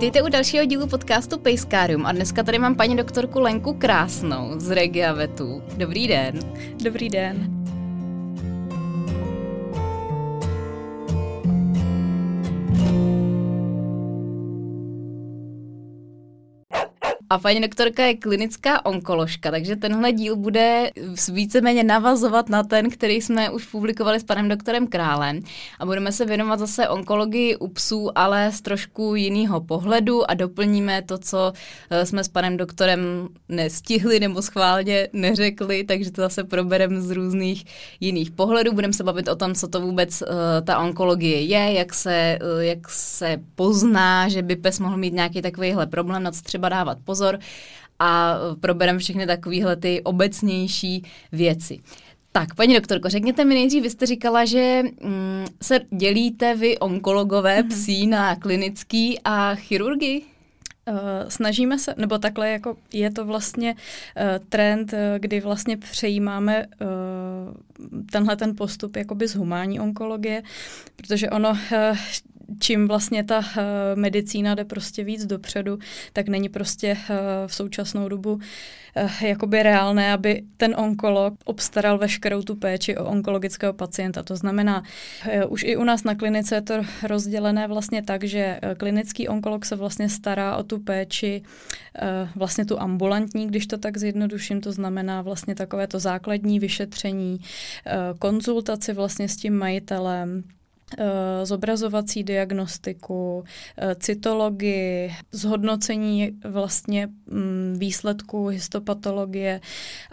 Vítejte u dalšího dílu podcastu Pejskárium a dneska tady mám paní doktorku Lenku Krásnou z Regiavetu. Dobrý den. Dobrý den. A paní doktorka je klinická onkoložka, takže tenhle díl bude víceméně navazovat na ten, který jsme už publikovali s panem doktorem Králem. A budeme se věnovat zase onkologii u psů, ale z trošku jiného pohledu a doplníme to, co eh, jsme s panem doktorem nestihli nebo schválně neřekli, takže to zase probereme z různých jiných pohledů. Budeme se bavit o tom, co to vůbec uh, ta onkologie je, jak se, uh, jak se pozná, že by pes mohl mít nějaký takovýhle problém, na co třeba dávat pozor pozor a probereme všechny takovéhle ty obecnější věci. Tak, paní doktorko, řekněte mi nejdřív, vy jste říkala, že mm, se dělíte vy onkologové mm-hmm. psí na klinický a chirurgii? Uh, snažíme se, nebo takhle jako je to vlastně uh, trend, uh, kdy vlastně přejímáme uh, tenhle ten postup jakoby z humánní onkologie, protože ono uh, čím vlastně ta uh, medicína jde prostě víc dopředu, tak není prostě uh, v současnou dobu uh, jakoby reálné, aby ten onkolog obstaral veškerou tu péči o onkologického pacienta. To znamená, už i u nás na klinice je to rozdělené vlastně tak, že klinický onkolog se vlastně stará o tu péči, vlastně tu ambulantní, když to tak zjednoduším, to znamená vlastně takové to základní vyšetření, konzultaci vlastně s tím majitelem, Eh, zobrazovací diagnostiku, eh, cytologii, zhodnocení vlastně mm, výsledků histopatologie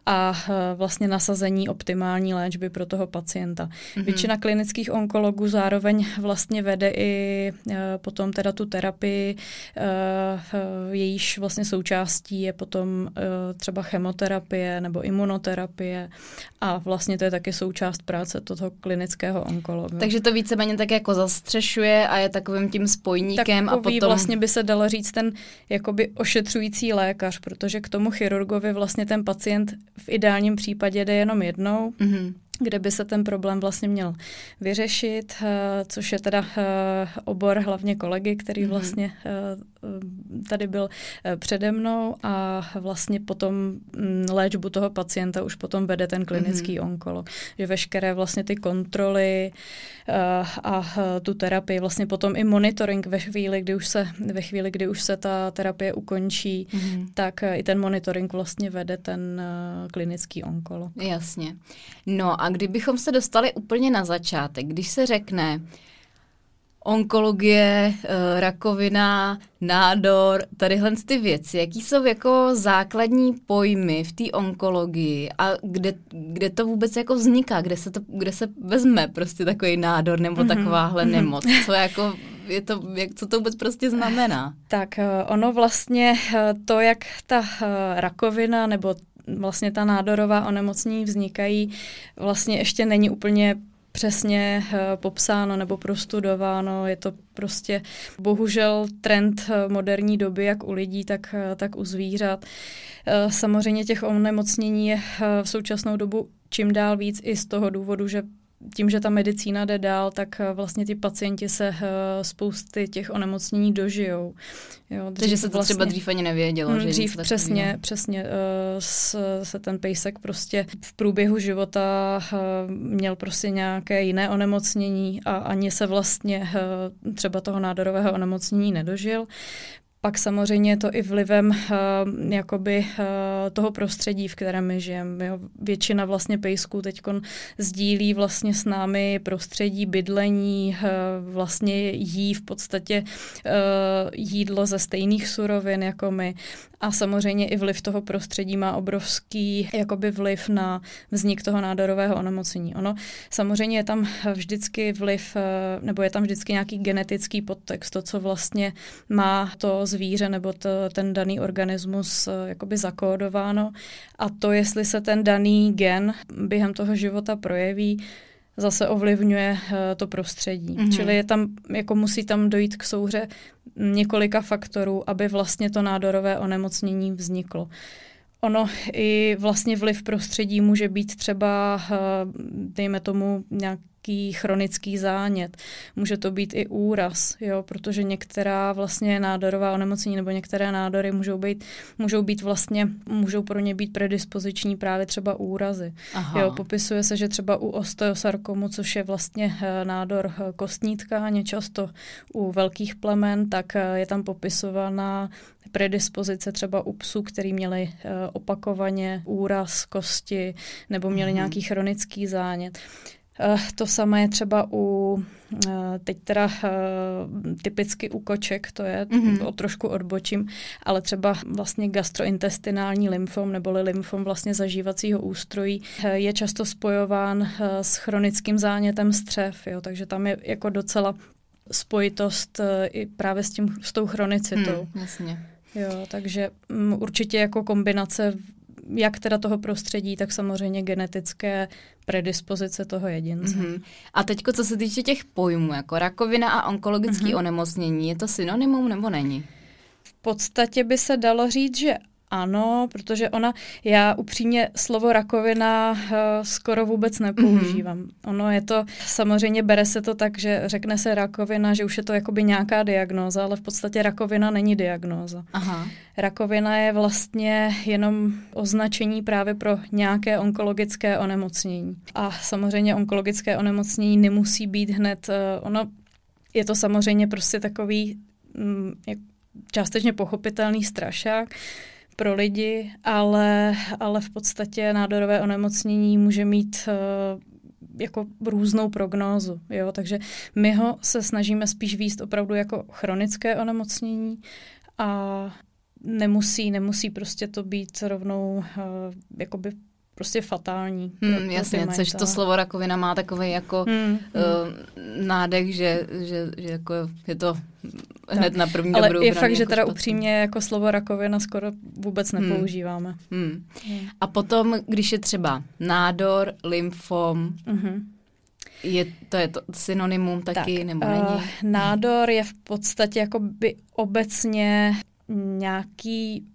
a eh, vlastně nasazení optimální léčby pro toho pacienta. Mm-hmm. Většina klinických onkologů zároveň vlastně vede i potom teda tu terapii, jejíž vlastně součástí je potom třeba chemoterapie nebo imunoterapie a vlastně to je taky součást práce toho klinického onkologa. Takže to více víceméně tak jako zastřešuje a je takovým tím spojníkem Takový a potom... vlastně by se dalo říct ten jakoby ošetřující lékař, protože k tomu chirurgovi vlastně ten pacient v ideálním případě jde jenom jednou. Mm-hmm kde by se ten problém vlastně měl vyřešit, eh, což je teda eh, obor hlavně kolegy, který mm-hmm. vlastně eh, tady byl přede mnou a vlastně potom mm, léčbu toho pacienta už potom vede ten klinický mm-hmm. onkolog. Že veškeré vlastně ty kontroly a tu terapii, vlastně potom i monitoring ve chvíli, kdy už se, ve chvíli, kdy už se ta terapie ukončí, mm-hmm. tak i ten monitoring vlastně vede ten klinický onkolog. Jasně. No a a kdybychom se dostali úplně na začátek, když se řekne onkologie, eh, rakovina, nádor, tadyhle ty věci, jaký jsou jako základní pojmy v té onkologii a kde, kde to vůbec jako vzniká, kde se, to, kde se vezme prostě takový nádor nebo mm-hmm. takováhle mm-hmm. nemoc, co jako je to, jak, co to vůbec prostě znamená? Tak eh, ono vlastně eh, to, jak ta rakovina nebo vlastně ta nádorová onemocnění vznikají, vlastně ještě není úplně přesně uh, popsáno nebo prostudováno. Je to prostě bohužel trend uh, moderní doby, jak u lidí, tak, uh, tak u zvířat. Samozřejmě těch onemocnění je v současnou dobu čím dál víc i z toho důvodu, že tím, že ta medicína jde dál, tak eh, vlastně ty pacienti se uh, spousty těch onemocnění dožijou. Jo, Takže se to vlastně, třeba dřív ani nevědělo. Mm, že dřív přesně, přesně uh, s, se ten pejsek prostě v průběhu života uh, měl prostě nějaké jiné onemocnění a ani se vlastně uh, třeba toho nádorového onemocnění nedožil. Pak samozřejmě je to i vlivem uh, jakoby, uh, toho prostředí, v kterém my žijeme. Většina vlastně pejsků teď sdílí vlastně s námi prostředí, bydlení, uh, vlastně jí v podstatě uh, jídlo ze stejných surovin jako my. A samozřejmě i vliv toho prostředí má obrovský jakoby vliv na vznik toho nádorového onemocnění. Ono samozřejmě je tam vždycky vliv, nebo je tam vždycky nějaký genetický podtext, to, co vlastně má to zvíře nebo to, ten daný organismus eh, jakoby zakódováno a to, jestli se ten daný gen během toho života projeví, zase ovlivňuje eh, to prostředí. Mm-hmm. Čili je tam, jako musí tam dojít k souhře několika faktorů, aby vlastně to nádorové onemocnění vzniklo. Ono i vlastně vliv prostředí může být třeba, eh, dejme tomu, nějak nějaký chronický zánět, může to být i úraz, jo, protože některá vlastně nádorová onemocnění nebo některé nádory můžou být, můžou být vlastně, můžou pro ně být predispoziční právě třeba úrazy. Aha. Jo, popisuje se, že třeba u osteosarkomu, což je vlastně eh, nádor eh, kostní tkáně, často u velkých plemen, tak je tam popisovaná predispozice třeba u psů, který měli opakovaně úraz kosti nebo měli mm. nějaký chronický zánět. Eh, to samé je třeba u, eh, teď teda eh, typicky u koček, to je, mm-hmm. o trošku odbočím, ale třeba vlastně gastrointestinální lymfom neboli lymfom vlastně zažívacího ústrojí je často spojován s chronickým zánětem střev, jo, takže tam je jako docela spojitost i právě s, tím, s tou chronicitou. Hmm, jasně. Jo, takže um, určitě jako kombinace jak teda toho prostředí, tak samozřejmě genetické predispozice toho jedince. Mm-hmm. A teďko, co se týče těch pojmů, jako rakovina a onkologické mm-hmm. onemocnění, je to synonymum nebo není? V podstatě by se dalo říct, že ano, protože ona, já upřímně slovo rakovina uh, skoro vůbec nepoužívám. Mm-hmm. Ono je to, samozřejmě bere se to tak, že řekne se rakovina, že už je to jakoby nějaká diagnóza, ale v podstatě rakovina není diagnóza. Aha. Rakovina je vlastně jenom označení právě pro nějaké onkologické onemocnění. A samozřejmě onkologické onemocnění nemusí být hned, uh, ono je to samozřejmě prostě takový mm, jak, částečně pochopitelný strašák, pro lidi, ale, ale v podstatě nádorové onemocnění může mít uh, jako různou prognózu. Jo? Takže my ho se snažíme spíš výst opravdu jako chronické onemocnění a nemusí, nemusí prostě to být rovnou uh, prostě fatální. Hmm, jasně, což to slovo rakovina má takový jako hmm, uh, nádech, že, že, že jako je to hned na první Ale dobrou je fakt, že teda upřímně jako slovo rakovina skoro vůbec hmm. nepoužíváme. Hmm. Hmm. A potom, když je třeba nádor, lymfom, hmm. Je, to je to synonymum taky, tak, nebo není? Uh, nádor je v podstatě jako by obecně nějaký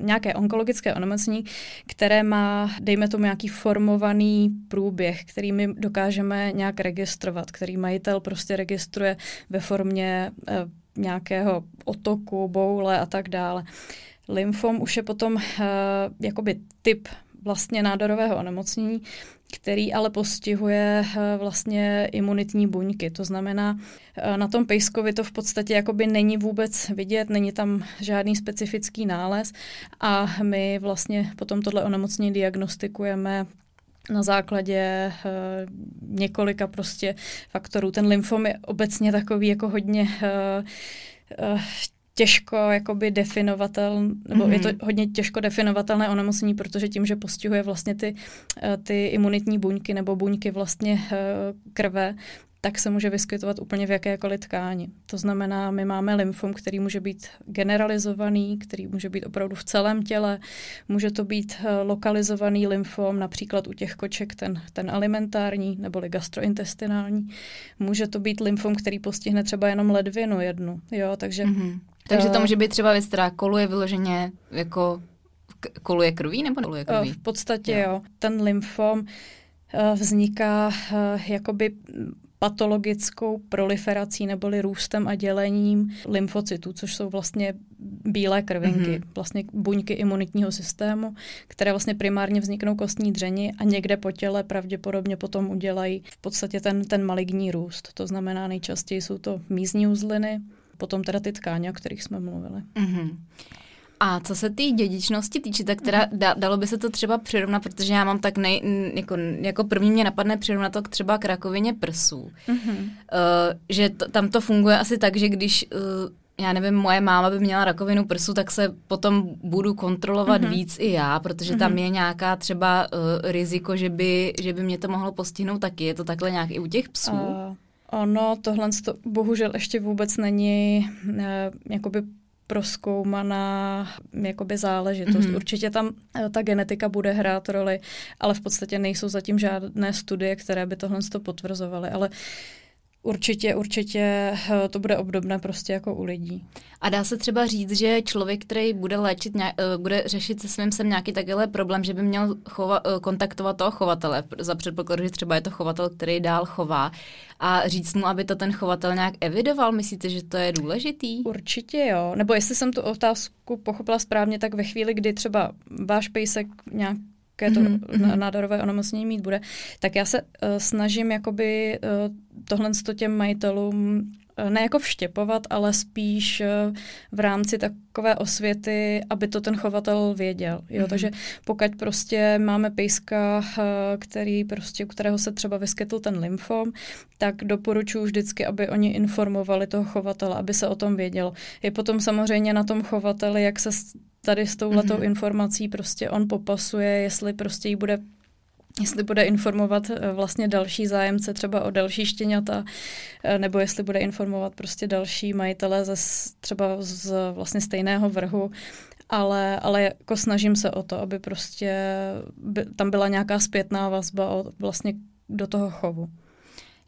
nějaké onkologické onemocnění, které má, dejme tomu, nějaký formovaný průběh, který my dokážeme nějak registrovat, který majitel prostě registruje ve formě uh, nějakého otoku, boule a tak dále. Lymfom už je potom uh, jakoby typ vlastně nádorového onemocnění, který ale postihuje eh, vlastně imunitní buňky. To znamená, eh, na tom pejskovi to v podstatě jakoby není vůbec vidět, není tam žádný specifický nález a my vlastně potom tohle onemocnění diagnostikujeme na základě uh, několika prostě faktorů. Ten lymfom je obecně takový jako hodně uh, uh, těžko jakoby definovatelné, nebo mm-hmm. je to mhm. hodně těžko definovatelné onemocnění, protože tím, že postihuje vlastně ty, eh, ty imunitní buňky nebo buňky vlastně eh, krve, tak se může vyskytovat úplně v jakékoliv tkáni. To znamená, my máme lymfom, který může být generalizovaný, který může být opravdu v celém těle, může to být eh, lokalizovaný lymfom, například u těch koček ten, ten alimentární neboli gastrointestinální. Může to být lymfom, který postihne třeba jenom ledvinu jednu. Jo, takže mm-hmm. Takže to může být třeba věc, která koluje vyloženě jako koluje krví nebo koluje krví? V podstatě jo. jo. Ten lymfom eh, vzniká eh, jakoby patologickou proliferací neboli růstem a dělením lymfocytů, což jsou vlastně bílé krvinky, mm-hmm. vlastně buňky imunitního systému, které vlastně primárně vzniknou kostní dřeni a někde po těle pravděpodobně potom udělají v podstatě ten, ten maligní růst. To znamená nejčastěji jsou to mízní uzliny, potom teda ty tkáně, o kterých jsme mluvili. Mm-hmm. A co se té dědičnosti týče, tak teda da, dalo by se to třeba přirovnat, protože já mám tak nej, jako, jako první mě napadne přirovnat to třeba k rakovině prsů. Mm-hmm. Uh, že to, tam to funguje asi tak, že když uh, já nevím, moje máma by měla rakovinu prsu, tak se potom budu kontrolovat mm-hmm. víc i já, protože mm-hmm. tam je nějaká třeba uh, riziko, že by, že by mě to mohlo postihnout taky. Je to takhle nějak i u těch psů? Uh, Ono, tohle to bohužel ještě vůbec není uh, jakoby proskoumaná jakoby záležitost. Mm-hmm. Určitě tam uh, ta genetika bude hrát roli, ale v podstatě nejsou zatím žádné studie, které by tohle to potvrzovaly. Ale Určitě, určitě eh, to bude obdobné prostě jako u lidí. A dá se třeba říct, že člověk, který bude léčit, nějak, eh, bude řešit se svým sem nějaký takový problém, že by měl chova, eh, kontaktovat toho chovatele, za předpokladu, že třeba je to chovatel, který dál chová, a říct mu, aby to ten chovatel nějak evidoval? Myslíte, že to je důležitý? Určitě jo. Nebo jestli jsem tu otázku pochopila správně, tak ve chvíli, kdy třeba váš pejsek nějak jaké to mm-hmm. nádorové onemocnění mít bude, tak já se uh, snažím jakoby uh, tohle těm majitelům uh, ne jako vštěpovat, ale spíš uh, v rámci takové osvěty, aby to ten chovatel věděl. Jo? Mm-hmm. Takže pokud prostě máme pejska, uh, který prostě, u kterého se třeba vyskytl ten lymfom, tak doporučuji vždycky, aby oni informovali toho chovatele, aby se o tom věděl. Je potom samozřejmě na tom chovateli, jak se tady s touhletou mm-hmm. informací prostě on popasuje, jestli prostě jí bude jestli bude informovat eh, vlastně další zájemce třeba o další štěňata, eh, nebo jestli bude informovat prostě další majitele ze třeba z vlastně stejného vrhu, ale, ale jako snažím se o to, aby prostě by, tam byla nějaká zpětná vazba o, vlastně do toho chovu.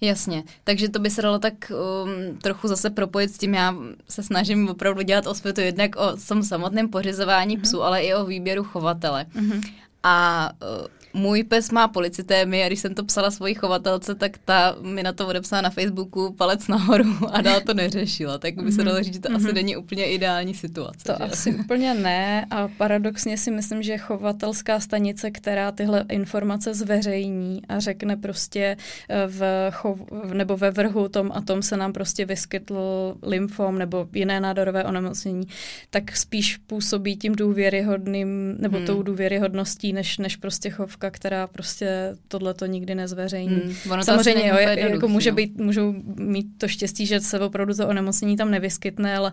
Jasně, takže to by se dalo tak um, trochu zase propojit s tím, já se snažím opravdu dělat osvětu jednak o tom samotném pořizování mm-hmm. psů, ale i o výběru chovatele. Mm-hmm. A uh, můj pes má policitémy a když jsem to psala svojí chovatelce, tak ta mi na to odepsala na Facebooku palec nahoru a dál to neřešila. Tak by se dalo říct, že to mm-hmm. asi mhm. není úplně ideální situace. To že? asi úplně ne a paradoxně si myslím, že chovatelská stanice, která tyhle informace zveřejní a řekne prostě eh, v chov, nebo ve vrhu tom a tom se nám prostě vyskytl lymfom nebo jiné nádorové onemocnění, tak spíš působí tím důvěryhodným nebo hmm. tou důvěryhodností, než, než prostě chovka která prostě tohle to nikdy nezveřejní. Hmm, Samozřejmě, jo, jako může no. být, můžou mít to štěstí, že se opravdu to onemocnění tam nevyskytne, ale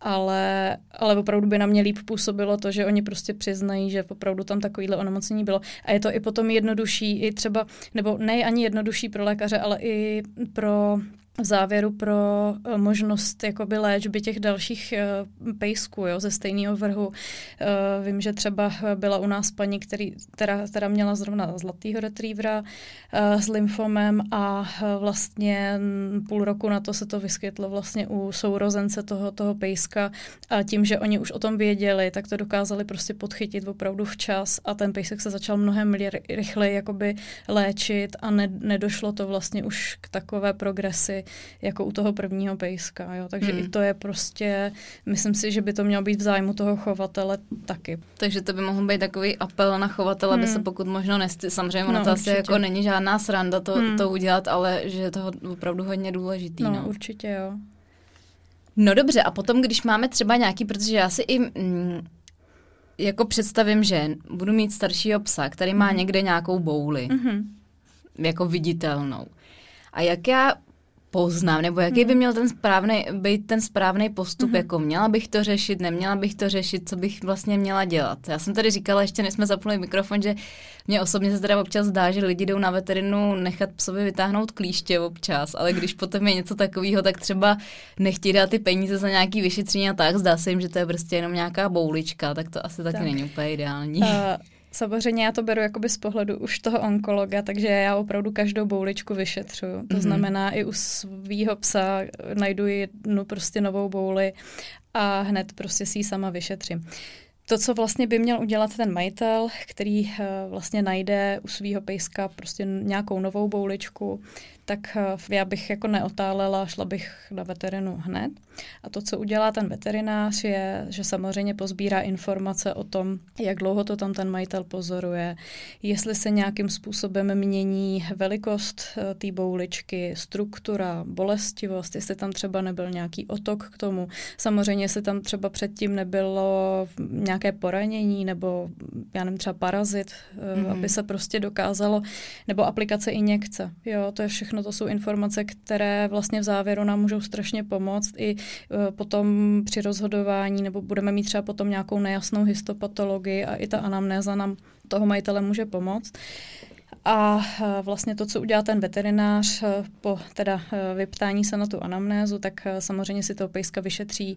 ale, ale opravdu by na mě líp působilo to, že oni prostě přiznají, že opravdu tam takovýhle onemocnění bylo. A je to i potom jednodušší, i třeba, nebo ne ani jednodušší pro lékaře, ale i pro v závěru pro uh, možnost jakoby léčby těch dalších uh, pejsků jo, ze stejného vrhu. Uh, vím, že třeba byla u nás paní, který, která, která měla zrovna zlatýho retrievera s lymfomem a vlastně půl roku na to se to vyskytlo vlastně u sourozence toho, toho pejska a tím, že oni už o tom věděli, tak to dokázali prostě podchytit opravdu včas a ten pejsek se začal mnohem rychleji jakoby léčit a ne, nedošlo to vlastně už k takové progresi, jako u toho prvního pejska. Jo? Takže hmm. i to je prostě, myslím si, že by to mělo být v zájmu toho chovatele taky. Takže to by mohl být takový apel na chovatele, hmm. aby se pokud možno nesty. Samozřejmě ono no, to asi jako není žádná sranda to, hmm. to udělat, ale že je to opravdu hodně důležitý. No, no. určitě jo. No dobře, a potom, když máme třeba nějaký, protože já si i mm, jako představím, že budu mít staršího psa, který má mm. někde nějakou bouli, mm-hmm. jako viditelnou. A jak já poznám, nebo jaký by mhm. měl ten správný, být ten správný postup, mm-hmm. jako měla bych to řešit, neměla bych to řešit, co bych vlastně měla dělat. Já jsem tady říkala, ještě než jsme zapnuli mikrofon, že mě osobně se teda občas zdá, že lidi jdou na veterinu nechat psovi vytáhnout klíště občas, ale když potom je něco takového, tak třeba nechtějí dát ty peníze za nějaký vyšetření a tak, zdá se jim, že to je prostě jenom nějaká boulička, tak to asi taky tak. není úplně ideální. Uh, Samozřejmě já to beru jakoby z pohledu už toho onkologa, takže já opravdu každou bouličku vyšetřuju. To mm-hmm. znamená, i u svého psa najdu jednu prostě novou bouli a hned prostě si ji sama vyšetřím. To, co vlastně by měl udělat ten majitel, který uh, vlastně najde u svého pejska prostě nějakou novou bouličku, tak uh, já bych jako neotálela, šla bych na veterinu hned. A to, co udělá ten veterinář, je, že samozřejmě pozbírá informace o tom, jak dlouho to tam ten majitel pozoruje, jestli se nějakým způsobem mění velikost uh, té bouličky, struktura, bolestivost, jestli tam třeba nebyl nějaký otok k tomu. Samozřejmě, jestli tam třeba předtím nebylo nějaké poranění nebo, já nevím, třeba parazit, mm-hmm. aby se prostě dokázalo, nebo aplikace injekce. Jo, to je všechno, to jsou informace, které vlastně v závěru nám můžou strašně pomoct i uh, potom při rozhodování, nebo budeme mít třeba potom nějakou nejasnou histopatologii a i ta anamnéza nám toho majitele může pomoct. A vlastně to, co udělá ten veterinář po teda vyptání se na tu anamnézu, tak samozřejmě si to pejska vyšetří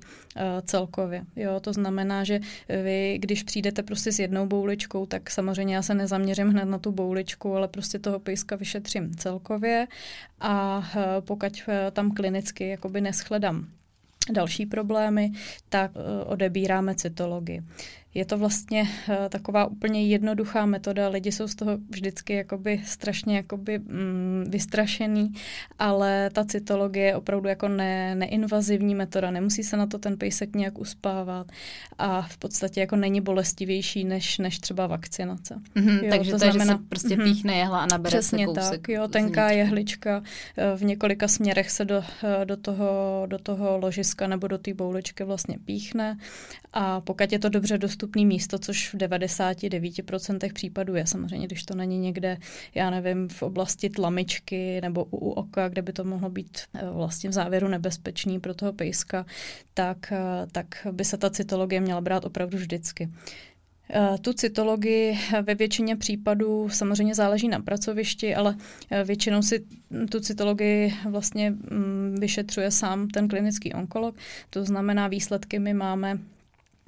celkově. Jo, to znamená, že vy, když přijdete prostě s jednou bouličkou, tak samozřejmě já se nezaměřím hned na tu bouličku, ale prostě toho pejska vyšetřím celkově a pokud tam klinicky jakoby neschledám další problémy, tak odebíráme cytologii. Je to vlastně uh, taková úplně jednoduchá metoda, lidi jsou z toho vždycky jakoby strašně jakoby mm, vystrašený, ale ta cytologie je opravdu jako ne, neinvazivní metoda, nemusí se na to ten pejsek nějak uspávat a v podstatě jako není bolestivější než, než třeba vakcinace. Mm-hmm, jo, takže to, to znamená, že se prostě mm-hmm, píchne jehla a nabere přesně se kousek. tak, jo, tenká jehlička eh, v několika směrech se do, eh, do, toho, do toho ložiska nebo do té bouličky vlastně píchne a pokud je to dobře dostupné, dostupné místo, což v 99% případů je. Samozřejmě, když to není někde, já nevím, v oblasti tlamičky nebo u, u oka, kde by to mohlo být eh, vlastně v závěru nebezpečný pro toho pejska, tak, eh, tak by se ta cytologie měla brát opravdu vždycky. Eh, tu cytologii ve většině případů samozřejmě záleží na pracovišti, ale většinou si tu cytologii vlastně mm, vyšetřuje sám ten klinický onkolog. To znamená, výsledky my máme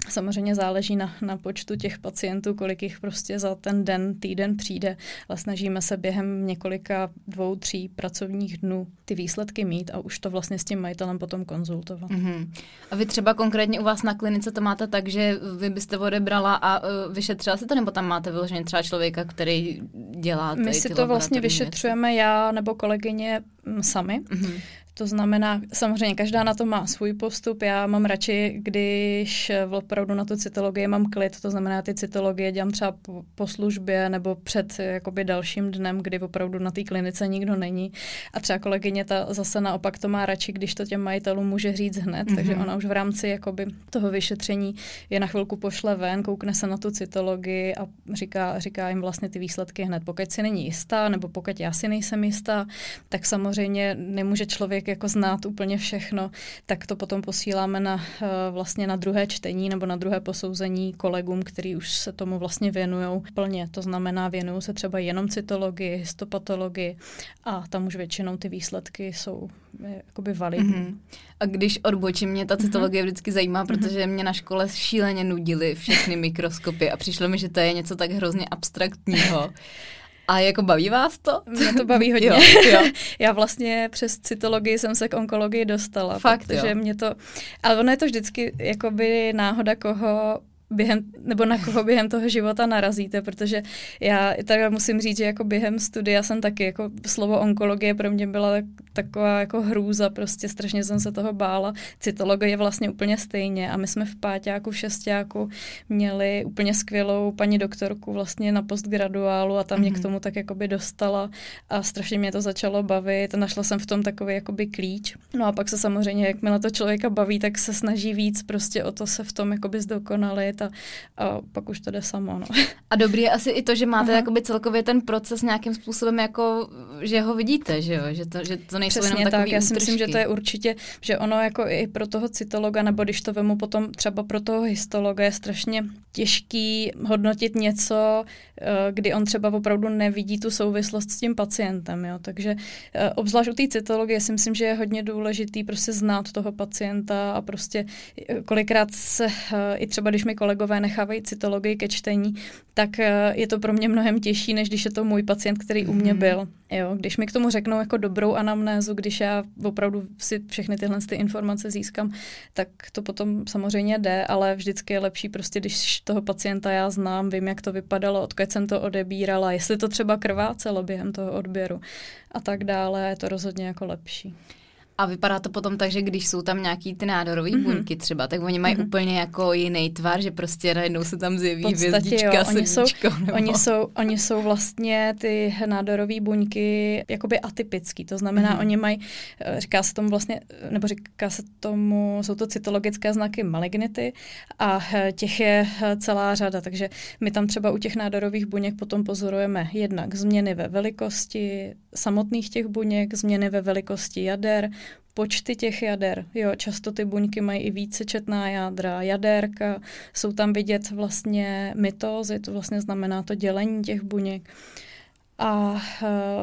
Samozřejmě záleží na, na počtu těch pacientů, kolik jich prostě za ten den, týden přijde, ale snažíme se během několika dvou, tří pracovních dnů ty výsledky mít a už to vlastně s tím majitelem potom konzultovat. Mm-hmm. A vy třeba konkrétně u vás na klinice to máte tak, že vy byste odebrala a uh, vyšetřila se to, nebo tam máte vyloženě třeba člověka, který dělá My si to vlastně vyšetřujeme věci? já nebo kolegyně mm, sami. Mm-hmm. To znamená, samozřejmě každá na to má svůj postup. Já mám radši, když opravdu na tu cytologii mám klid, to znamená, ty cytologie dělám třeba po, po službě nebo před jakoby dalším dnem, kdy opravdu na té klinice nikdo není. A třeba kolegyně ta zase naopak to má radši, když to těm majitelům může říct hned, mm-hmm. takže ona už v rámci jakoby toho vyšetření je na chvilku pošle ven, koukne se na tu cytologii a říká, říká jim vlastně ty výsledky hned. Pokud si není jistá, nebo pokud já si nejsem jistá, tak samozřejmě nemůže člověk jako znát úplně všechno, tak to potom posíláme na eh, vlastně na druhé čtení nebo na druhé posouzení kolegům, kteří už se tomu vlastně věnují plně. To znamená, věnují se třeba jenom cytologii, histopatologii a tam už většinou ty výsledky jsou eh, jakoby validní. Mm-hmm. A když odbočím, mě ta mhm. cytologie mm-hmm. vždycky zajímá, mhm. protože mě na škole šíleně nudili všechny mikroskopy a přišlo mi, že to je něco tak hrozně abstraktního. A jako baví vás to? Mě to baví hodně. jo, jo. Já vlastně přes cytologii jsem se k onkologii dostala. Fakt, protože jo. mě to... Ale ono je to vždycky jakoby náhoda, koho během, nebo na koho během toho života narazíte, protože já tady musím říct, že jako během studia jsem taky, jako slovo onkologie pro mě byla taková jako hrůza, prostě strašně jsem se toho bála. Cytologie je vlastně úplně stejně a my jsme v páťáku, v šestáku měli úplně skvělou paní doktorku vlastně na postgraduálu a tam mm-hmm. mě k mhm. tomu tak jakoby dostala a strašně mě to začalo bavit. Našla jsem v tom takový jakoby klíč. No a pak se samozřejmě, jakmile to člověka baví, tak se snaží víc prostě o to se v tom jakoby zdokonalit a, a pak už to jde samo. No. A dobrý je asi i to, že máte jakoby celkově ten proces nějakým způsobem jako, že ho vidíte, že jo? Že to, že to nejsou Přesně jenom tak, já si myslím, že to je určitě, že ono jako i pro toho cytologa, nebo když to vemu potom třeba pro toho histologa, je strašně těžký hodnotit něco, eh, kdy on třeba opravdu nevidí tu souvislost s tím pacientem. Jo? Takže eh, obzvlášť u té cytologie si myslím, že je hodně důležitý prostě znát toho pacienta a prostě eh, kolikrát se i třeba, když mi kolegové nechávají cytologii ke čtení, tak je to pro mě mnohem těžší, než když je to můj pacient, který u mě mhm. byl. Jo, když mi k tomu řeknou jako dobrou anamnézu, když já opravdu si všechny tyhle ty informace získám, tak to potom samozřejmě jde, ale vždycky je lepší prostě, když toho pacienta já znám, vím, jak to vypadalo, odkud jsem to odebírala, jestli to třeba krvácelo během toho odběru a tak dále, je to rozhodně jako lepší. A vypadá to potom tak, že když jsou tam nějaký ty nádorové mm-hmm. buňky třeba, tak oni mají mm-hmm. úplně jako jiný tvar, že prostě najednou se tam zjeví hvězdička, jo. Oni jsou, nebo... oni, jsou, oni jsou vlastně ty nádorové buňky jakoby atypický, to znamená, mm-hmm. oni mají, eh, říká se tomu vlastně, nebo říká se tomu, jsou to cytologické znaky malignity a eh, těch je eh, celá řada, takže my tam třeba u těch nádorových buněk potom pozorujeme jednak změny ve velikosti samotných těch buněk, změny ve velikosti jader, počty těch jader. Jo, často ty buňky mají i vícečetná jádra, jaderka, jsou tam vidět vlastně mitózy, to vlastně znamená to dělení těch buněk. a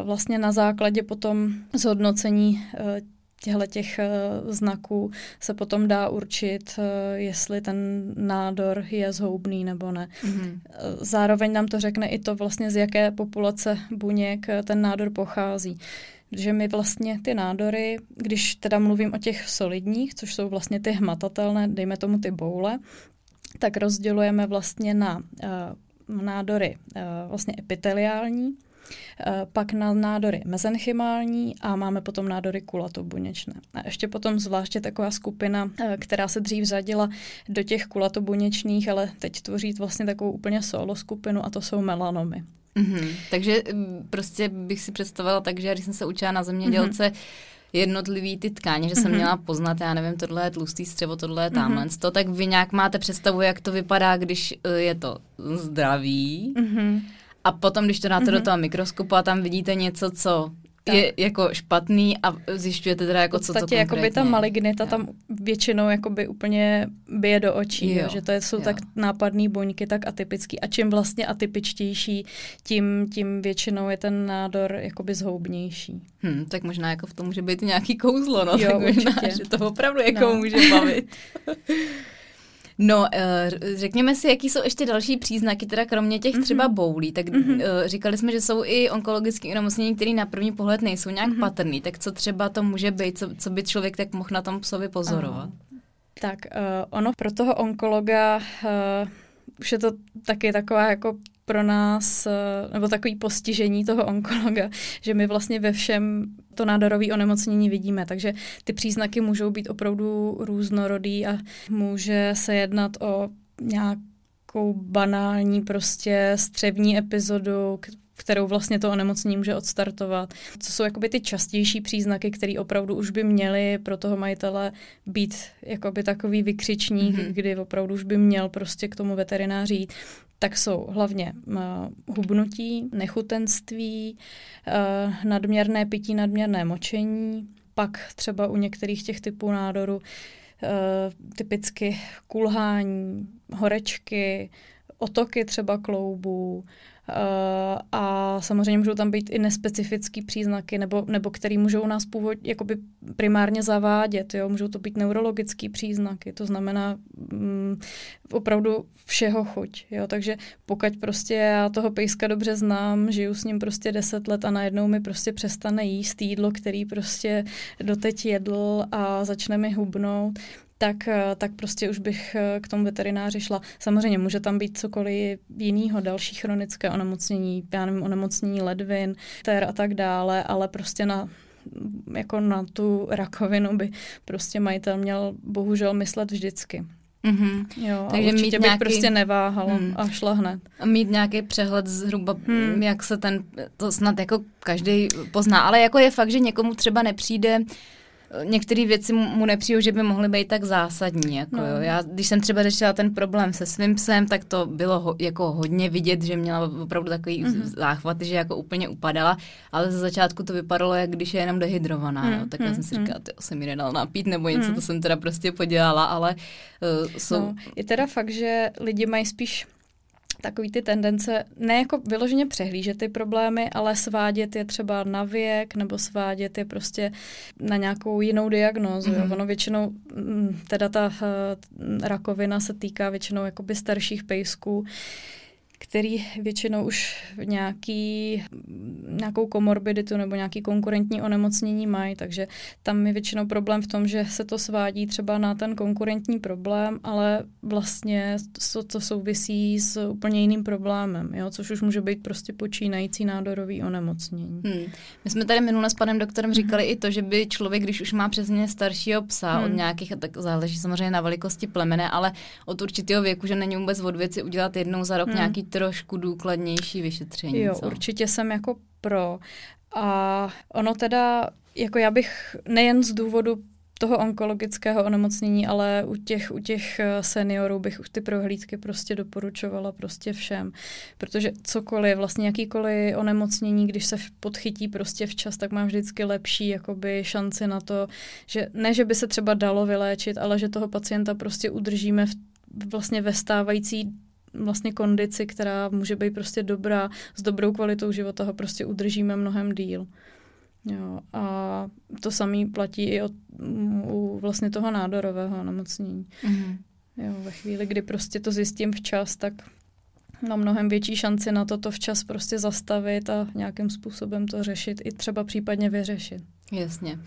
vlastně na základě potom zhodnocení těchto těch znaků se potom dá určit, jestli ten nádor je zhoubný nebo ne. Mm-hmm. Zároveň nám to řekne i to vlastně, z jaké populace buněk ten nádor pochází že my vlastně ty nádory, když teda mluvím o těch solidních, což jsou vlastně ty hmatatelné, dejme tomu ty boule, tak rozdělujeme vlastně na uh, nádory uh, vlastně epiteliální, pak na nádory mezenchymální a máme potom nádory kulatobuněčné. A ještě potom zvláště taková skupina, uh, která se dřív řadila do těch kulatobuněčných, ale teď tvoří vlastně takovou úplně solo skupinu a to jsou melanomy. Mm-hmm. Takže mm, prostě bych si představila tak, že když jsem se učila na zemědělce, mm-hmm jednotlivý ty tkáně, že jsem mm-hmm. měla poznat, já nevím, tohle je tlustý střevo, tohle je tamhle, mm-hmm. to, tak vy nějak máte představu, jak to vypadá, když eh, je to zdravý. Mm-hmm. A potom, když to dáte mm-hmm. do toho mikroskopu a tam vidíte něco, co tak. je jako špatný a zjišťujete teda jako co to konkrétně. jakoby ta malignita jo. tam většinou jakoby úplně bije do očí, jo. Že to jsou jo. tak nápadné buňky, tak atypický a čím vlastně atypičtější, tím, tím většinou je ten nádor jakoby zhoubnější. Hmm, tak možná jako v tom může být nějaký kouzlo, no, jo, tak možná, určitě. že to opravdu jako no. může bavit. No, eh, řekněme si, jaký jsou ještě další příznaky, teda kromě těch třeba mhm. boulí. Tak mm-hmm. říkali jsme, že jsou i onkologické onemocnění, které na první pohled nejsou nějak mm-hmm. patrný. Tak co třeba to může být, co, co by člověk tak mohl na tom psovi pozorovat? Aha. Tak uh, ono pro toho onkologa uh, už je to taky taková jako pro nás, uh, nebo takový postižení toho onkologa, že my vlastně ve všem to nádorové onemocnění vidíme. Takže ty příznaky můžou být opravdu různorodý a může se jednat o nějakou banální prostě střevní epizodu, kterou vlastně to onemocnění může odstartovat. Co jsou jakoby ty častější příznaky, které opravdu už by měly pro toho majitele být jakoby takový vykřičník, mm-hmm. kdy opravdu už by měl prostě k tomu veterináři jít, tak jsou hlavně uh, hubnutí, nechutenství, uh, nadměrné pití, nadměrné močení, pak třeba u některých těch typů nádoru uh, typicky kulhání, horečky, otoky třeba kloubů, Uh, a samozřejmě můžou tam být i nespecifické příznaky, nebo, nebo které můžou nás původ, jakoby primárně zavádět. Jo? Můžou to být neurologické příznaky, to znamená um, opravdu všeho chuť. Jo? Takže pokud prostě já toho pejska dobře znám, žiju s ním prostě deset let a najednou mi prostě přestane jíst jídlo, který prostě doteď jedl a začne mi hubnout, tak, eh, tak prostě už bych eh, k tomu veterináři šla. Samozřejmě může tam být cokoliv jiného, další chronické onemocnění, já nevím, onemocnění ledvin, ter a tak dále, ale prostě na jako na tu rakovinu by prostě majitel měl bohužel myslet vždycky. Mm-hmm. Jo, Takže mít bych nějaký... prostě neváhala hmm. a šla hned. A mít nějaký přehled zhruba, hmm. jak se ten, to snad jako každý pozná, ale jako je fakt, že někomu třeba nepřijde některé věci mu nepřijou, že by mohly být tak zásadní. Jako no. jo. Já, když jsem třeba řešila ten problém se svým psem, tak to bylo ho, jako hodně vidět, že měla opravdu takový mm-hmm. záchvat, že jako úplně upadala, ale ze začátku to vypadalo, jak když je jenom dehydrovaná. Mm-hmm. Jo. Tak já jsem si mhm, říkala, ty jsem mi nedal napít nebo něco, mm-hmm. to jsem teda prostě podělala, ale uh, jsou... No, je teda fakt, že lidi mají spíš takový ty tendence, ne jako vyloženě přehlížet ty problémy, ale svádět je třeba na věk nebo svádět je prostě na nějakou jinou diagnózu. Mm-hmm. Ono většinou, mm, teda ta uh, rakovina se týká většinou jakoby starších pejsků, který většinou už nějaký, nějakou komorbiditu nebo nějaký konkurentní onemocnění mají, takže tam je většinou problém v tom, že se to svádí třeba na ten konkurentní problém, ale vlastně to, to souvisí s úplně jiným problémem, jo? což už může být prostě počínající nádorový onemocnění. Hmm. My jsme tady minule s panem doktorem říkali hmm. i to, že by člověk, když už má přesně staršího psa hmm. od nějakých, tak záleží samozřejmě na velikosti plemene, ale od určitého věku, že není vůbec od věci udělat jednou za rok hmm. nějaký trošku důkladnější vyšetření. Jo, co? určitě jsem jako pro. A ono teda, jako já bych nejen z důvodu toho onkologického onemocnění, ale u těch, u těch eh, seniorů bych už ty prohlídky prostě doporučovala prostě všem. Protože cokoliv, vlastně jakýkoliv onemocnění, když se podchytí prostě včas, tak má vždycky lepší jakoby šanci na to, že ne, že by se třeba dalo vyléčit, ale že toho pacienta prostě udržíme v, vlastně ve stávající vlastně kondici, která může být prostě dobrá, s dobrou kvalitou života ho prostě udržíme mnohem díl. Jo, a to samé platí i o, u vlastně toho nádorového nemocnění. Mm-hmm. Jo, ve chvíli, kdy prostě to zjistím včas, tak mám mnohem větší šanci na to to včas prostě zastavit a nějakým způsobem to řešit i třeba případně vyřešit. Jasně.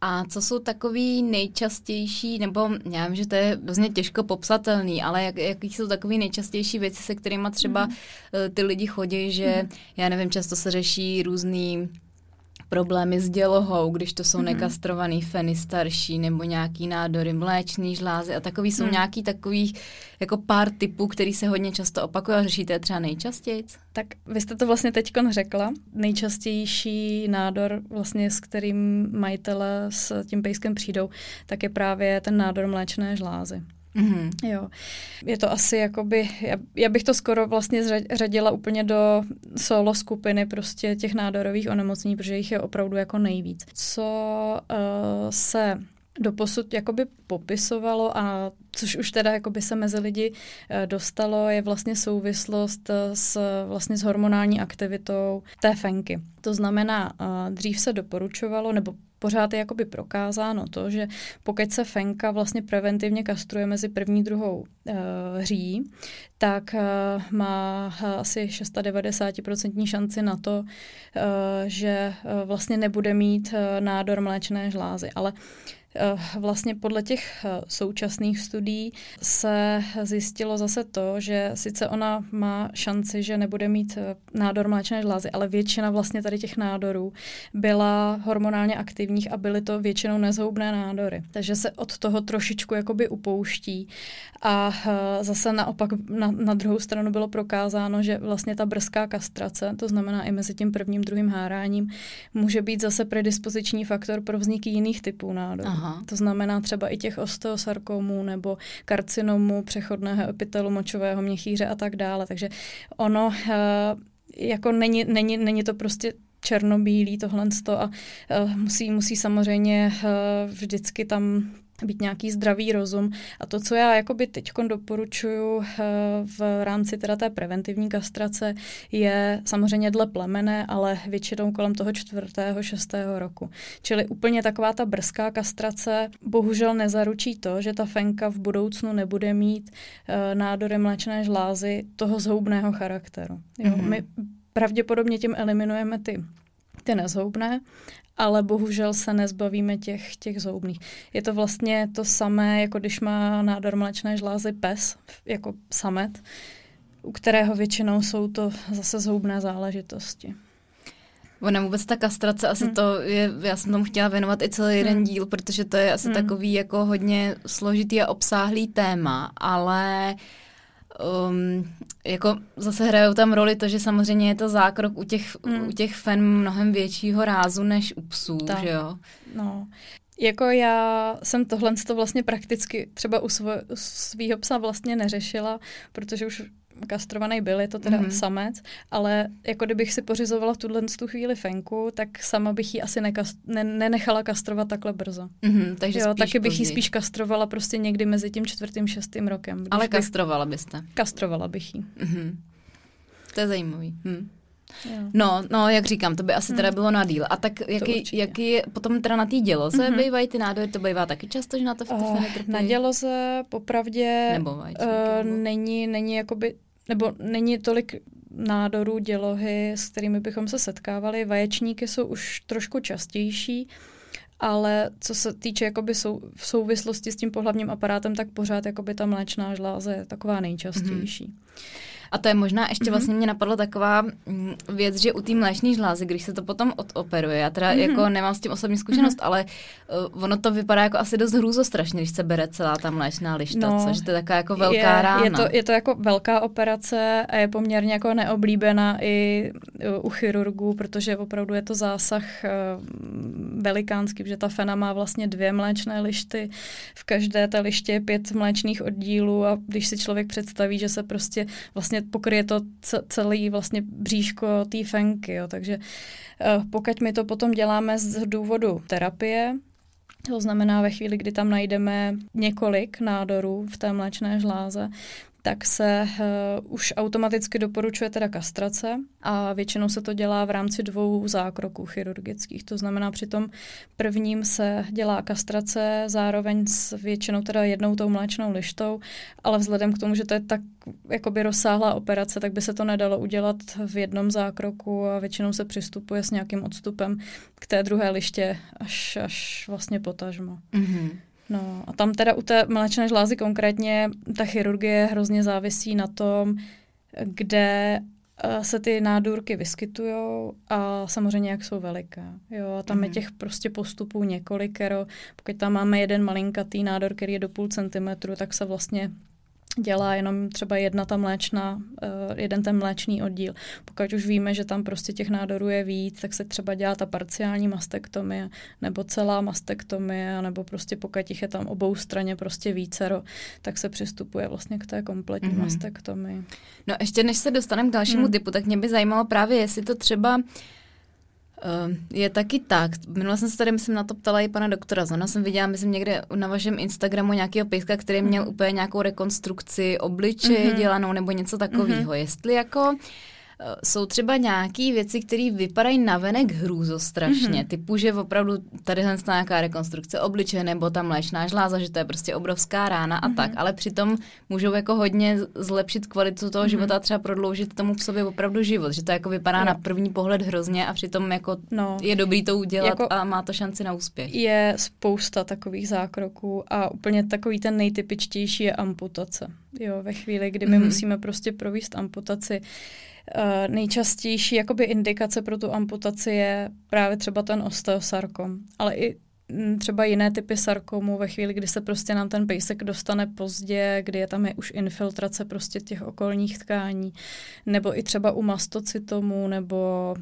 A co jsou takový nejčastější, nebo já vím, že to je hrozně těžko popsatelný, ale jak, jaký jsou takový nejčastější věci, se kterými třeba mm. ty lidi chodí, že mm. já nevím, často se řeší různý problémy s dělohou, když to jsou mm-hmm. nekastrovaný feny starší nebo nějaký nádory mléčný žlázy a takový jsou mm. nějaký takových jako pár typů, který se hodně často opakují a řešíte třeba nejčastěji? Tak vy jste to vlastně teď řekla. Nejčastější nádor, vlastně s kterým majitele s tím pejskem přijdou, tak je právě ten nádor mléčné žlázy. Mm-hmm. Jo. Je to asi jakoby, já, já bych to skoro vlastně řadila úplně do solo skupiny prostě těch nádorových onemocnění, protože jich je opravdu jako nejvíc. Co uh, se doposud jakoby popisovalo a což už teda jakoby se mezi lidi eh, dostalo, je vlastně souvislost eh, s, vlastně s hormonální aktivitou té fenky. To znamená, dřív se doporučovalo, nebo pořád je jakoby prokázáno to, že pokud se fenka vlastně preventivně kastruje mezi první druhou uh, hří, tak má asi 690% šanci na to, že vlastně nebude mít nádor mléčné žlázy. Ale Eh, vlastně podle těch eh, současných studií se zjistilo zase to, že sice ona má šanci, že nebude mít eh, nádor mléčné žlázy, ale většina vlastně tady těch nádorů byla hormonálně aktivních a byly to většinou nezhoubné nádory. Takže se od toho trošičku jakoby upouští a zase naopak na, na druhou stranu bylo prokázáno, že vlastně ta brzká kastrace, to znamená i mezi tím prvním, druhým háráním, může být zase predispoziční faktor pro vznik jiných typů nádorů. Aha. Aha. To znamená třeba i těch osteosarkomů nebo karcinomů přechodného epitelu močového měchýře a tak dále. Takže ono uh, jako není, není, není to prostě černobílý tohle a uh, musí, musí samozřejmě uh, vždycky tam být nějaký zdravý rozum. A to, co já jakoby teď doporučuju eh, v rámci teda té preventivní kastrace, je samozřejmě dle plemene, ale většinou kolem toho čtvrtého, šestého roku. Čili úplně taková ta brzká kastrace bohužel nezaručí to, že ta fenka v budoucnu nebude mít uh, nádory mléčné žlázy toho zhoubného charakteru. Jo? Mm-hmm. My pravděpodobně tím eliminujeme ty ty nezhoubné ale bohužel se nezbavíme těch, těch zoubných. Je to vlastně to samé, jako když má nádor mléčné žlázy pes, jako samet, u kterého většinou jsou to zase zoubné záležitosti. Ona vůbec ta kastrace, asi hmm. to je, já jsem tomu chtěla věnovat i celý jeden hmm. díl, protože to je asi hmm. takový jako hodně složitý a obsáhlý téma, ale uh, um, jako zase hrajou tam roli to, že samozřejmě je to zákrok u těch, mm. u těch fen mnohem většího rázu než u psů, tak. že jo? No. Jako já jsem tohle to vlastně prakticky třeba u, svo, u svýho psa vlastně neřešila, protože už kastrovaný byl, je to teda mm-hmm. samec, ale jako kdybych si pořizovala v tuhle tu chvíli fenku, tak sama bych ji asi nekast, ne, nenechala kastrovat takhle brzo. Mm-hmm, takže jo, taky bych ji spíš kastrovala prostě někdy mezi tím čtvrtým, šestým rokem. Ale kastrovala byste? Kastrovala bych ji. Mm-hmm. To je zajímavý. Hm. No, no, jak říkám, to by asi hmm. teda bylo na díl. A tak jaký, jaký je potom teda na té děloze mm-hmm. bývají ty nádory? To bývá taky často, že na to v uh, Na děloze popravdě nebo vajčníky, uh, nebo... není, není jakoby nebo není tolik nádorů dělohy, s kterými bychom se setkávali. Vaječníky jsou už trošku častější, ale co se týče jakoby sou, v souvislosti s tím pohlavním aparátem, tak pořád jakoby ta mléčná žláza je taková nejčastější. Mm-hmm. A to je možná ještě mm-hmm. vlastně mě napadla taková mm, věc, že u té mléčné žlázy, když se to potom odoperuje, já teda mm-hmm. jako nemám s tím osobní zkušenost, mm-hmm. ale uh, ono to vypadá jako asi dost hrůzostrašně, když se bere celá ta mléčná lišta, no, což je to taková jako velká je, rána. Je to, je to jako velká operace a je poměrně jako neoblíbená i u chirurgů, protože opravdu je to zásah uh, velikánský, protože ta fena má vlastně dvě mléčné lišty, v každé té liště je pět mléčných oddílů a když si člověk představí, že se prostě vlastně pokryje to celý vlastně bříško té fenky, jo. takže uh, pokud my to potom děláme z důvodu terapie, to znamená ve chvíli, kdy tam najdeme několik nádorů v té mléčné žláze, tak se uh, už automaticky doporučuje teda kastrace a většinou se to dělá v rámci dvou zákroků chirurgických. To znamená, při tom prvním se dělá kastrace zároveň s většinou teda jednou tou mléčnou lištou, ale vzhledem k tomu, že to je tak jakoby rozsáhlá operace, tak by se to nedalo udělat v jednom zákroku a většinou se přistupuje s nějakým odstupem k té druhé liště až, až vlastně potažmo. Mm-hmm. No a tam teda u té mléčné žlázy konkrétně ta chirurgie hrozně závisí na tom, kde eh, se ty nádůrky vyskytují a samozřejmě jak jsou veliké. Jo, a tam mm. je mhm. těch prostě postupů několikero. Pokud tam máme jeden malinkatý nádor, který je do půl centimetru, tak se vlastně dělá jenom třeba jedna ta mléčná, uh, jeden ten mléčný oddíl. Pokud už víme, že tam prostě těch nádorů je víc, tak se třeba dělá ta parciální mastektomie, nebo celá mastektomie, nebo prostě pokud jich je tam obou straně prostě vícero, tak se přistupuje vlastně k té kompletní mm-hmm. mastektomii. No ještě než se dostaneme k dalšímu mm. typu, tak mě by zajímalo právě, jestli to třeba Uh, je taky tak. Minule jsem se tady, myslím, na to ptala i pana doktora Zona. Jsem viděla, myslím, někde na vašem Instagramu nějakého pejska, který měl mm. úplně nějakou rekonstrukci obličeje mm-hmm. dělanou nebo něco takového. Mm-hmm. Jestli jako jsou třeba nějaké věci, které vypadají navenek hrůzo strašně, mm-hmm. typu, že opravdu tady je nějaká rekonstrukce obličeje nebo tam mléčná žláza, že to je prostě obrovská rána mm-hmm. a tak, ale přitom můžou jako hodně zlepšit kvalitu toho mm-hmm. života a třeba prodloužit tomu v sobě opravdu život, že to jako vypadá no. na první pohled hrozně a přitom jako no. je dobrý to udělat jako a má to šanci na úspěch. Je spousta takových zákroků a úplně takový ten nejtypičtější je amputace. Jo, ve chvíli, kdy my mm-hmm. musíme prostě províst amputaci, nejčastější jakoby indikace pro tu amputaci je právě třeba ten osteosarkom, ale i mm, třeba jiné typy sarkomu ve chvíli, kdy se prostě nám ten pejsek dostane pozdě, kdy je tam je už infiltrace prostě těch okolních tkání, nebo i třeba u mastocytomu, nebo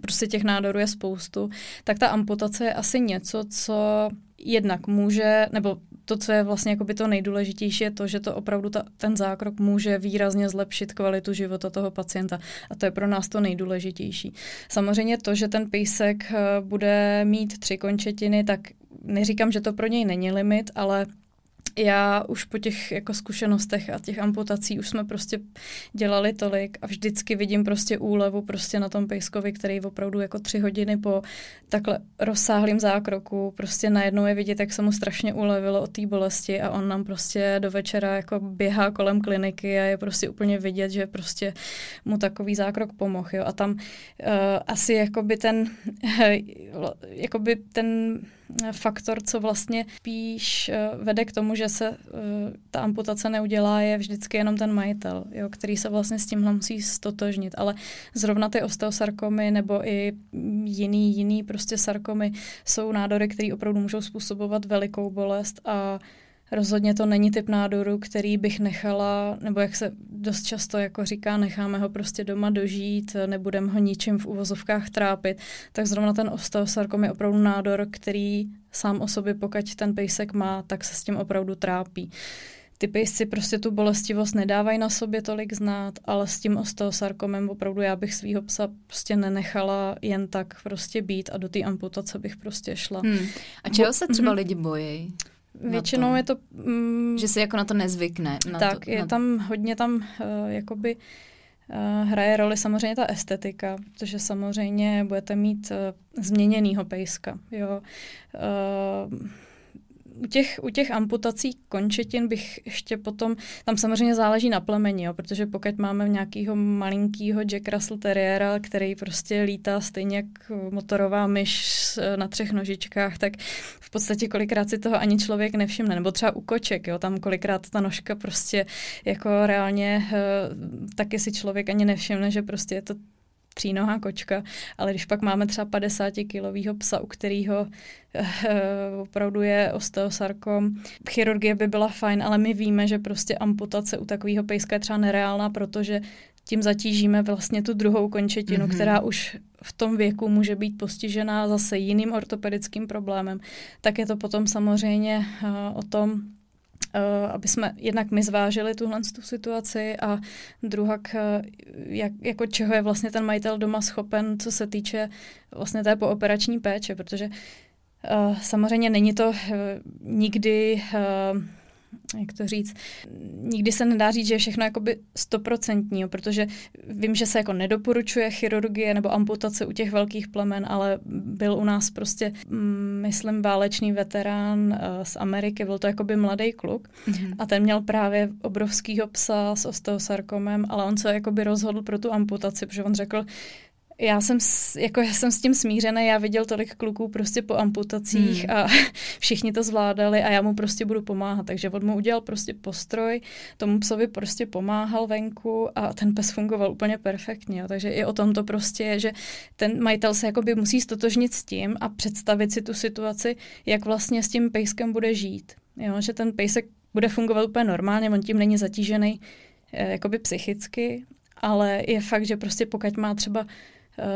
prostě těch nádorů je spoustu, tak ta amputace je asi něco, co jednak může, nebo to, co je vlastně jakoby to nejdůležitější, je to, že to opravdu ta, ten zákrok může výrazně zlepšit kvalitu života toho pacienta. A to je pro nás to nejdůležitější. Samozřejmě to, že ten pejsek eh, bude mít tři končetiny, tak neříkám, že to pro něj není limit, ale já už po těch jako zkušenostech a těch amputací už jsme prostě dělali tolik a vždycky vidím prostě úlevu prostě na tom pejskovi, který opravdu jako tři hodiny po takhle rozsáhlým zákroku prostě najednou je vidět, jak se mu strašně ulevilo od té bolesti a on nám prostě do večera jako běhá kolem kliniky a je prostě úplně vidět, že prostě mu takový zákrok pomohl. Jo. A tam uh, asi jakoby ten, jakoby ten faktor, co vlastně spíš eh, vede k tomu, že se eh, ta amputace neudělá, je vždycky jenom ten majitel, jo, který se vlastně s tímhle musí stotožnit. Ale zrovna ty osteosarkomy nebo i jiný, jiný prostě sarkomy jsou nádory, které opravdu můžou způsobovat velikou bolest a Rozhodně to není typ nádoru, který bych nechala, nebo jak se dost často jako říká, necháme ho prostě doma dožít, nebudeme ho ničím v uvozovkách trápit, tak zrovna ten osteosarkom je opravdu nádor, který sám o sobě, pokud ten pejsek má, tak se s tím opravdu trápí. Ty pejsci prostě tu bolestivost nedávají na sobě tolik znát, ale s tím osteosarkomem opravdu já bych svého psa prostě nenechala jen tak prostě být a do té amputace bych prostě šla. Hmm. A čeho se třeba mm-hmm. lidi bojí? Většinou je to... Mm, že si jako na to nezvykne. Na tak, to, je na... tam hodně tam uh, jakoby uh, hraje roli samozřejmě ta estetika, protože samozřejmě budete mít uh, změněnýho pejska. Jo. Uh, u těch, u těch amputací končetin bych ještě potom, tam samozřejmě záleží na plemeni, jo, protože pokud máme nějakého malinkého Jack Russell Terriera, který prostě lítá stejně jak motorová myš na třech nožičkách, tak v podstatě kolikrát si toho ani člověk nevšimne. Nebo třeba u koček, jo, tam kolikrát ta nožka prostě jako reálně uh, taky si člověk ani nevšimne, že prostě je to třínohá kočka, ale když pak máme třeba 50-kilového psa, u kterého uh, opravdu je osteosarkom, chirurgie by byla fajn, ale my víme, že prostě amputace u takového pejska je třeba nereálná, protože tím zatížíme vlastně tu druhou končetinu, mm-hmm. která už v tom věku může být postižená zase jiným ortopedickým problémem, tak je to potom samozřejmě uh, o tom, aby jsme jednak my zvážili tuhle tu situaci a druhak, uh, jak, jako čeho je vlastně ten majitel doma schopen, co se týče vlastně té pooperační péče, protože uh, samozřejmě není to nikdy jak to říct, nikdy se nedá říct, že je všechno jakoby stoprocentní, protože vím, že se jako nedoporučuje chirurgie nebo amputace u těch velkých plemen, ale byl u nás prostě, mm, myslím, válečný veterán uh, z Ameriky, byl to jakoby mladý kluk mm-hmm. a ten měl právě obrovskýho psa s osteosarkomem, ale on se jakoby rozhodl pro tu amputaci, protože on řekl, já jsem, jako já jsem s tím smířený, já viděl tolik kluků prostě po amputacích hmm. a všichni to zvládali a já mu prostě budu pomáhat. Takže on mu udělal prostě postroj, tomu psovi prostě pomáhal venku a ten pes fungoval úplně perfektně. Jo. Takže i o tom to prostě je, že ten majitel se jakoby musí stotožnit s tím a představit si tu situaci, jak vlastně s tím pejskem bude žít. Jo. Že ten pejsek bude fungovat úplně normálně, on tím není zatížený eh, jakoby psychicky, ale je fakt, že prostě pokud má třeba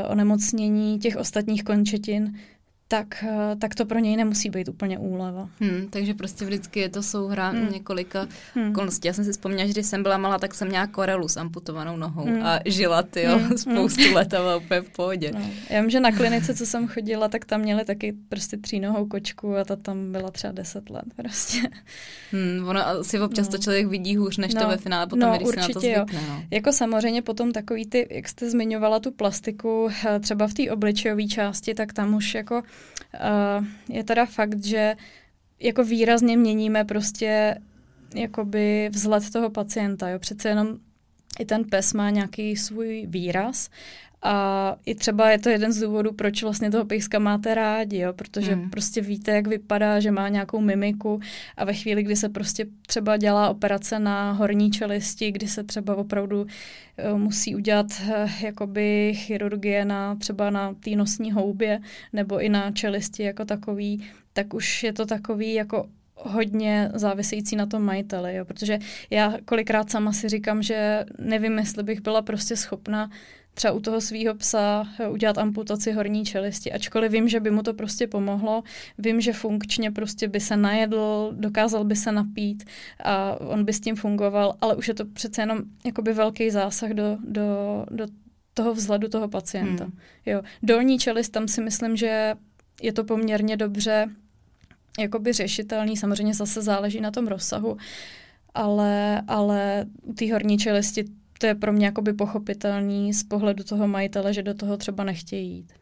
onemocnění těch ostatních končetin, tak, eh, tak to pro něj nemusí být úplně úleva. Hmm, takže prostě vždycky je to souhra hmm. několika hmm. okolností. Já jsem si vzpomněla, že když jsem byla malá, tak jsem měla korelu s amputovanou nohou hmm. a žila ty jo, hmm. spoustu hmm. let a byla úplně v pohodě. No. Já vím, že na klinice, co jsem chodila, tak tam měli taky prostě třínohou kočku a ta tam byla třeba deset let prostě. Hmm, ono asi občas no. to člověk vidí hůř, než no. to ve finále potom, no, když určitě, se na to zvykne. No. Jako samozřejmě potom takový ty, jak jste zmiňovala tu plastiku, eh, třeba v té obličejové části, tak tam už jako je teda fakt, že jako výrazně měníme prostě jakoby vzhled toho pacienta. Jo. Přece jenom i ten pes má nějaký svůj výraz a i třeba je to jeden z důvodů, proč vlastně toho pejska máte rádi, jo? protože mm. prostě víte, jak vypadá, že má nějakou mimiku a ve chvíli, kdy se prostě třeba dělá operace na horní čelisti, kdy se třeba opravdu uh, musí udělat uh, jakoby chirurgie na třeba na té nosní houbě nebo i na čelisti jako takový, tak už je to takový jako hodně závisející na tom majiteli, jo? protože já kolikrát sama si říkám, že nevím, jestli bych byla prostě schopna třeba u toho svého psa eh, udělat amputaci horní čelisti, ačkoliv vím, že by mu to prostě pomohlo, vím, že funkčně prostě by se najedl, dokázal by se napít a on by s tím fungoval, ale už je to přece jenom jakoby velký zásah do, do, do toho vzhledu toho pacienta. Hmm. Jo. Dolní čelist, tam si myslím, že je to poměrně dobře jakoby řešitelný, samozřejmě zase záleží na tom rozsahu, ale, ale u té horní čelisti to je pro mě jakoby pochopitelný z pohledu toho majitele, že do toho třeba nechtějí jít.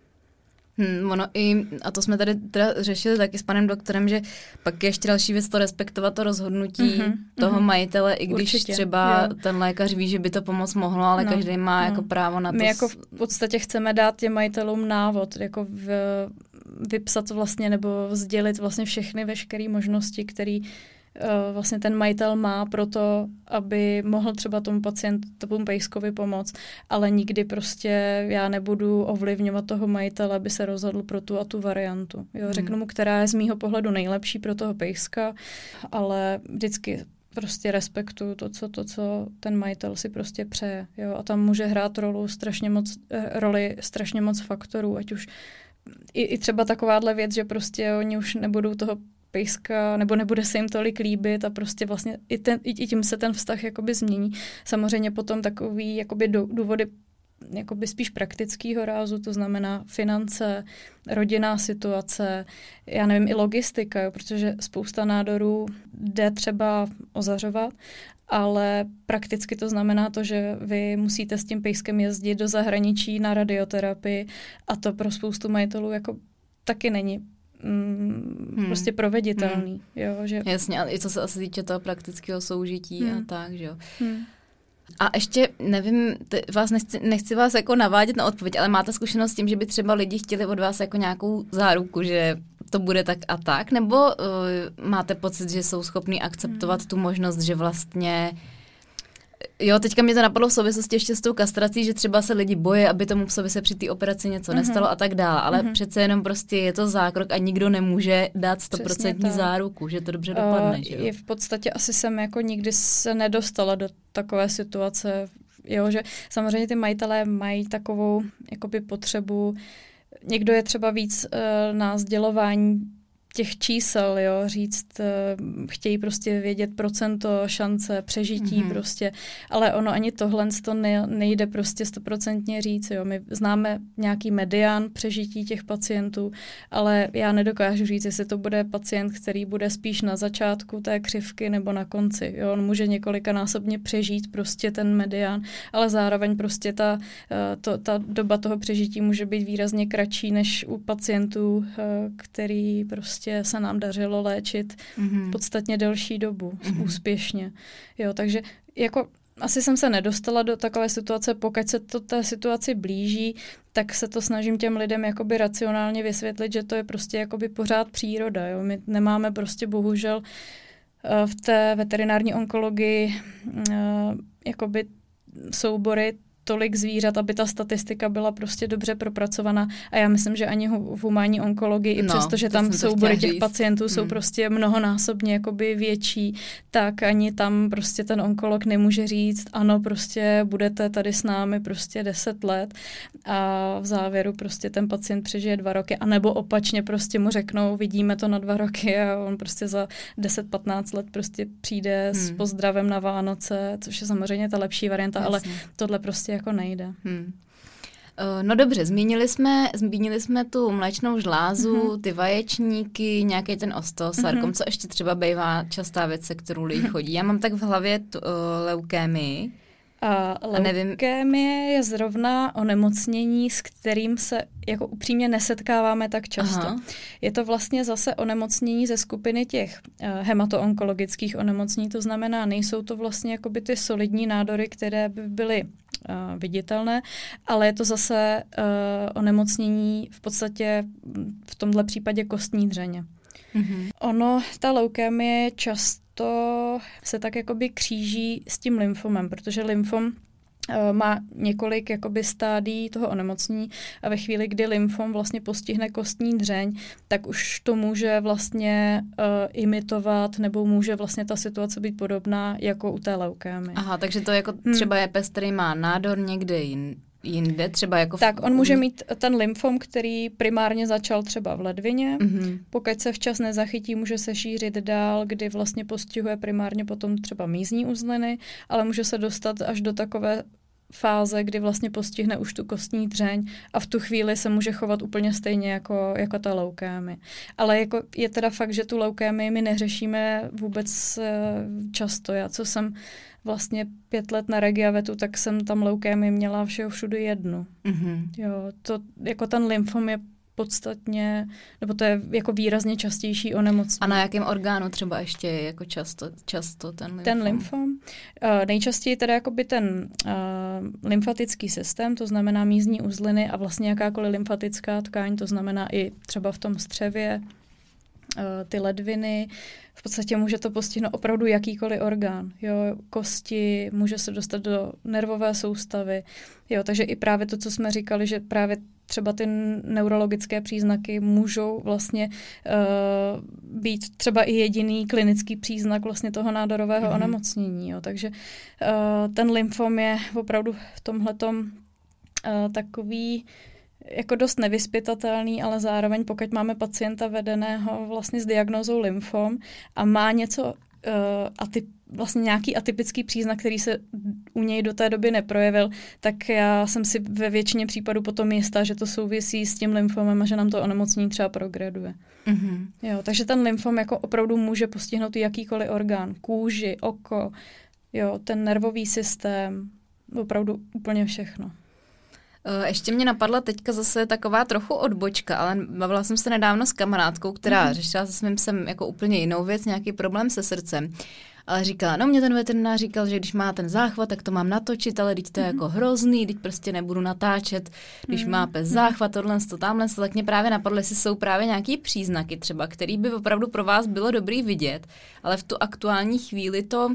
Hmm, ono i, a to jsme tady teda řešili taky s panem doktorem, že pak je ještě další věc to respektovat to rozhodnutí mm-hmm, toho mm-hmm. majitele, i když Určitě, třeba jo. ten lékař ví, že by to pomoc mohlo, ale no, každý má no. jako právo na to. My jako v podstatě chceme dát těm majitelům návod, jako v, vypsat vlastně nebo sdělit vlastně všechny veškeré možnosti, které vlastně ten majitel má pro to, aby mohl třeba tomu pacientu, tomu pejskovi pomoct, ale nikdy prostě já nebudu ovlivňovat toho majitele, aby se rozhodl pro tu a tu variantu. Jo, hmm. řeknu mu, která je z mýho pohledu nejlepší pro toho pejska, ale vždycky prostě respektuju to, co, to, co ten majitel si prostě přeje. Jo? A tam může hrát rolu strašně moc, eh, roli strašně moc faktorů, ať už i, i třeba takováhle věc, že prostě oni už nebudou toho pejska, nebo nebude se jim tolik líbit a prostě vlastně i, ten, i tím se ten vztah jakoby změní. Samozřejmě potom takový jakoby důvody jakoby spíš praktického rázu, to znamená finance, rodinná situace, já nevím, i logistika, jo, protože spousta nádorů jde třeba ozařovat, ale prakticky to znamená to, že vy musíte s tím pejskem jezdit do zahraničí na radioterapii a to pro spoustu majitelů jako taky není mm, hmm. prostě proveditelný. Hmm. Jo, že... Jasně, ale i co se asi týče toho praktického soužití hmm. a tak, že jo. Hmm. A ještě, nevím, t- vás nechci, nechci vás jako navádět na odpověď, ale máte zkušenost s tím, že by třeba lidi chtěli od vás jako nějakou záruku, že to bude tak a tak, nebo uh, máte pocit, že jsou schopní akceptovat hmm. tu možnost, že vlastně Jo, teďka mě to napadlo v souvislosti ještě s tou kastrací, že třeba se lidi bojí, aby tomu psovi se při té operaci něco mm-hmm. nestalo a tak dále, ale mm-hmm. přece jenom prostě je to zákrok a nikdo nemůže dát stoprocentní záruku, že to dobře dopadne. Uh, že jo? Je v podstatě asi jsem jako nikdy se nedostala do takové situace, jo, že samozřejmě ty majitelé mají takovou jakoby potřebu, někdo je třeba víc uh, na sdělování těch čísel, jo, říct, eh, chtějí prostě vědět procento šance přežití mm-hmm. prostě, ale ono ani tohle to ne, nejde prostě stoprocentně říct, jo. My známe nějaký medián přežití těch pacientů, ale já nedokážu říct, jestli to bude pacient, který bude spíš na začátku té křivky nebo na konci, jo. On může několikanásobně přežít prostě ten medián, ale zároveň prostě ta, eh, to, ta doba toho přežití může být výrazně kratší než u pacientů, eh, který prostě se nám dařilo léčit mm-hmm. podstatně delší dobu, mm-hmm. úspěšně. Jo, takže jako asi jsem se nedostala do takové situace, pokud se to té situaci blíží, tak se to snažím těm lidem jakoby racionálně vysvětlit, že to je prostě jakoby pořád příroda. Jo? My nemáme prostě bohužel eh, v té veterinární onkologii jakoby soubory tolik zvířat, aby ta statistika byla prostě dobře propracovaná. A já myslím, že ani v humánní onkologii, no, i přesto, že tam soubory těch říct. pacientů hmm. jsou prostě mnohonásobně jakoby větší, tak ani tam prostě ten onkolog nemůže říct, ano, prostě budete tady s námi prostě 10 let a v závěru prostě ten pacient přežije dva roky, anebo opačně prostě mu řeknou, vidíme to na dva roky a on prostě za 10-15 let prostě přijde hmm. s pozdravem na Vánoce, což je samozřejmě ta lepší varianta, Jasně. ale tohle prostě jako nejde. Hmm. Eh, no dobře, zmínili jsme, zmínili jsme tu mléčnou žlázu, mm-hmm. ty vaječníky, nějaký ten osteosarkom, mm-hmm. co ještě třeba bývá častá věc, se kterou lidi chodí. Já mám tak v hlavě tu, uh, leukémii. A leukémie je zrovna onemocnění, s kterým se jako upřímně nesetkáváme tak často. Aha. Je to vlastně zase onemocnění ze skupiny těch uh, hematoonkologických onemocnění, to znamená, nejsou to vlastně jakoby ty solidní nádory, které by byly uh, viditelné, ale je to zase uh, onemocnění v podstatě v tomhle případě kostní dřeně. Mm-hmm. Ono, ta leukémie často se tak jakoby kříží s tím lymfomem, protože lymfom Eh, má několik jakoby stádí toho onemocnění a ve chvíli, kdy lymfom vlastně postihne kostní dřeň, tak už to může vlastně uh, imitovat nebo může vlastně ta situace být podobná jako u té leukémy. Aha, takže to jako hmm. třeba je pes, který má nádor někde jin, jinde, třeba jako... V... Tak on může mít ten lymfom, který primárně začal třeba v ledvině, mm-hmm. pokud se včas nezachytí, může se šířit dál, kdy vlastně postihuje primárně potom třeba mízní uzliny, ale může se dostat až do takové fáze, kdy vlastně postihne už tu kostní dřeň a v tu chvíli se může chovat úplně stejně jako, jako ta leukémy. Ale jako je teda fakt, že tu leukémy my neřešíme vůbec eh, často. Já, co jsem vlastně pět let na Regiavetu, tak jsem tam leukémy měla všeho všude jednu. Mm-hmm. Jo, to, jako ten lymfom je podstatně, nebo to je jako výrazně častější onemocnění. A na jakém orgánu třeba ještě je jako často, často ten lymfom? Ten lymfom. Uh, nejčastěji teda jakoby ten uh, lymfatický systém, to znamená mízní uzliny a vlastně jakákoliv lymfatická tkáň, to znamená i třeba v tom střevě, ty ledviny, v podstatě může to postihnout opravdu jakýkoliv orgán. Jo, kosti, může se dostat do nervové soustavy. Jo, takže i právě to, co jsme říkali, že právě třeba ty neurologické příznaky můžou vlastně uh, být třeba i jediný klinický příznak vlastně toho nádorového mm-hmm. onemocnění. Jo. Takže uh, ten lymfom je opravdu v tomhletom uh, takový jako dost nevyspytatelný, ale zároveň pokud máme pacienta vedeného vlastně s diagnózou lymfom a má něco uh, atyp, vlastně nějaký atypický příznak, který se u něj do té doby neprojevil, tak já jsem si ve většině případů potom jistá, že to souvisí s tím lymfomem a že nám to onemocnění třeba progreduje. Mm-hmm. Jo, takže ten lymfom jako opravdu může postihnout jakýkoliv orgán, kůži, oko, jo, ten nervový systém, opravdu úplně všechno. Eh, ještě mě napadla teďka zase taková trochu odbočka, ale bavila jsem se nedávno s kamarádkou, která mm-hmm. řešila se svým sem jako úplně jinou věc, nějaký problém se srdcem. Ale říkala, no mě ten veterinář říkal, že když má ten záchvat, tak to mám natočit, ale teď to je mm-hmm. jako hrozný, teď prostě nebudu natáčet, když mm-hmm. má pes mhm. záchvat, tohle, to tamhle, tak mě právě napadlo, jestli jsou právě nějaký příznaky třeba, který by opravdu pro vás bylo dobrý vidět, ale v tu aktuální chvíli to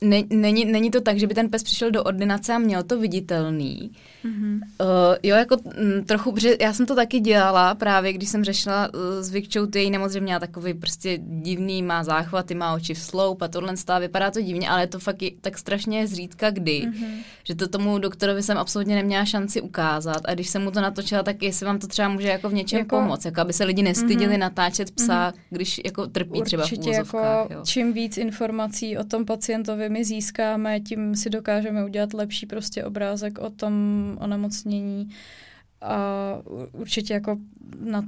ne, není, není to tak, že by ten pes přišel do ordinace a měl to viditelný. Mm-hmm. Uh, jo, jako m, mm, trochu, protože já jsem to taky dělala právě, když jsem řešila uh, s Vikčou ty její nemoc, že měla takový prostě divný, má záchvaty, má oči v sloup a tohle stále vypadá to divně, ale je to fakt je, tak strašně zřídka kdy, mm-hmm. že to tomu doktorovi jsem absolutně neměla šanci ukázat a když jsem mu to natočila, tak jestli vám to třeba může jako v něčem jako, pomoct, jako aby se lidi nestydili mm-hmm. natáčet psa, mm-hmm. když jako trpí Určitě třeba v jako jo. čím víc informací o tom pacientovi my získáme, tím si dokážeme udělat lepší prostě obrázek o tom onemocnění a určitě jako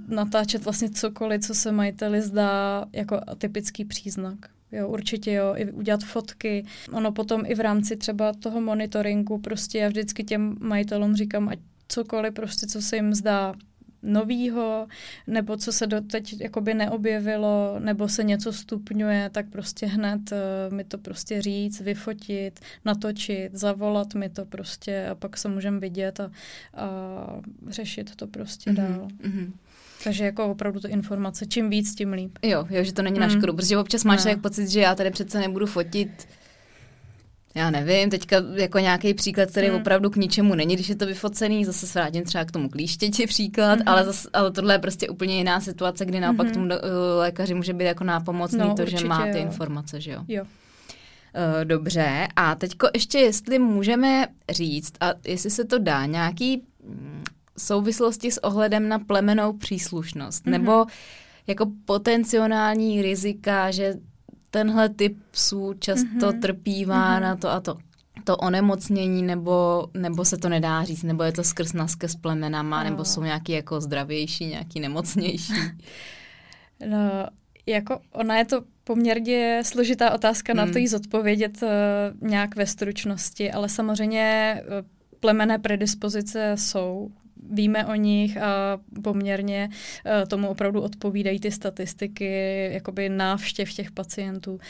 natáčet vlastně cokoliv, co se majiteli zdá jako typický příznak. Jo, určitě jo, i udělat fotky. Ono potom i v rámci třeba toho monitoringu, prostě já vždycky těm majitelům říkám, ať cokoliv prostě, co se jim zdá novýho, nebo co se doteď jakoby neobjevilo, nebo se něco stupňuje, tak prostě hned uh, mi to prostě říct, vyfotit, natočit, zavolat mi to prostě a pak se můžeme vidět a, a řešit to prostě mm-hmm. dál. Mm-hmm. Takže jako opravdu to informace, čím víc, tím líp. Jo, jo, že to není na mm. škodu, protože občas máš tak pocit, že já tady přece nebudu fotit já nevím, teďka jako nějaký příklad, který hmm. opravdu k ničemu není, když je to vyfocený, zase se vrátím třeba k tomu klíštěti příklad, hmm. ale, zase, ale tohle je prostě úplně jiná situace, kdy naopak hmm. tomu uh, lékaři může být jako nápomocný no, to, že má ty jo. informace, že jo? Jo. Uh, dobře, a teďko ještě, jestli můžeme říct, a jestli se to dá, nějaký mm, souvislosti s ohledem na plemenou příslušnost, mm-hmm. nebo jako potenciální rizika, že tenhle typ psů často mm-hmm. trpívá mm-hmm. na to a to to onemocnění, nebo, nebo se to nedá říct, nebo je to skrz naske s plemenama, no. nebo jsou nějaký jako zdravější, nějaký nemocnější? No, jako ona je to poměrně složitá otázka hmm. na to jí zodpovědět uh, nějak ve stručnosti, ale samozřejmě uh, plemené predispozice jsou víme o nich a poměrně eh, tomu opravdu odpovídají ty statistiky jakoby návštěv těch pacientů.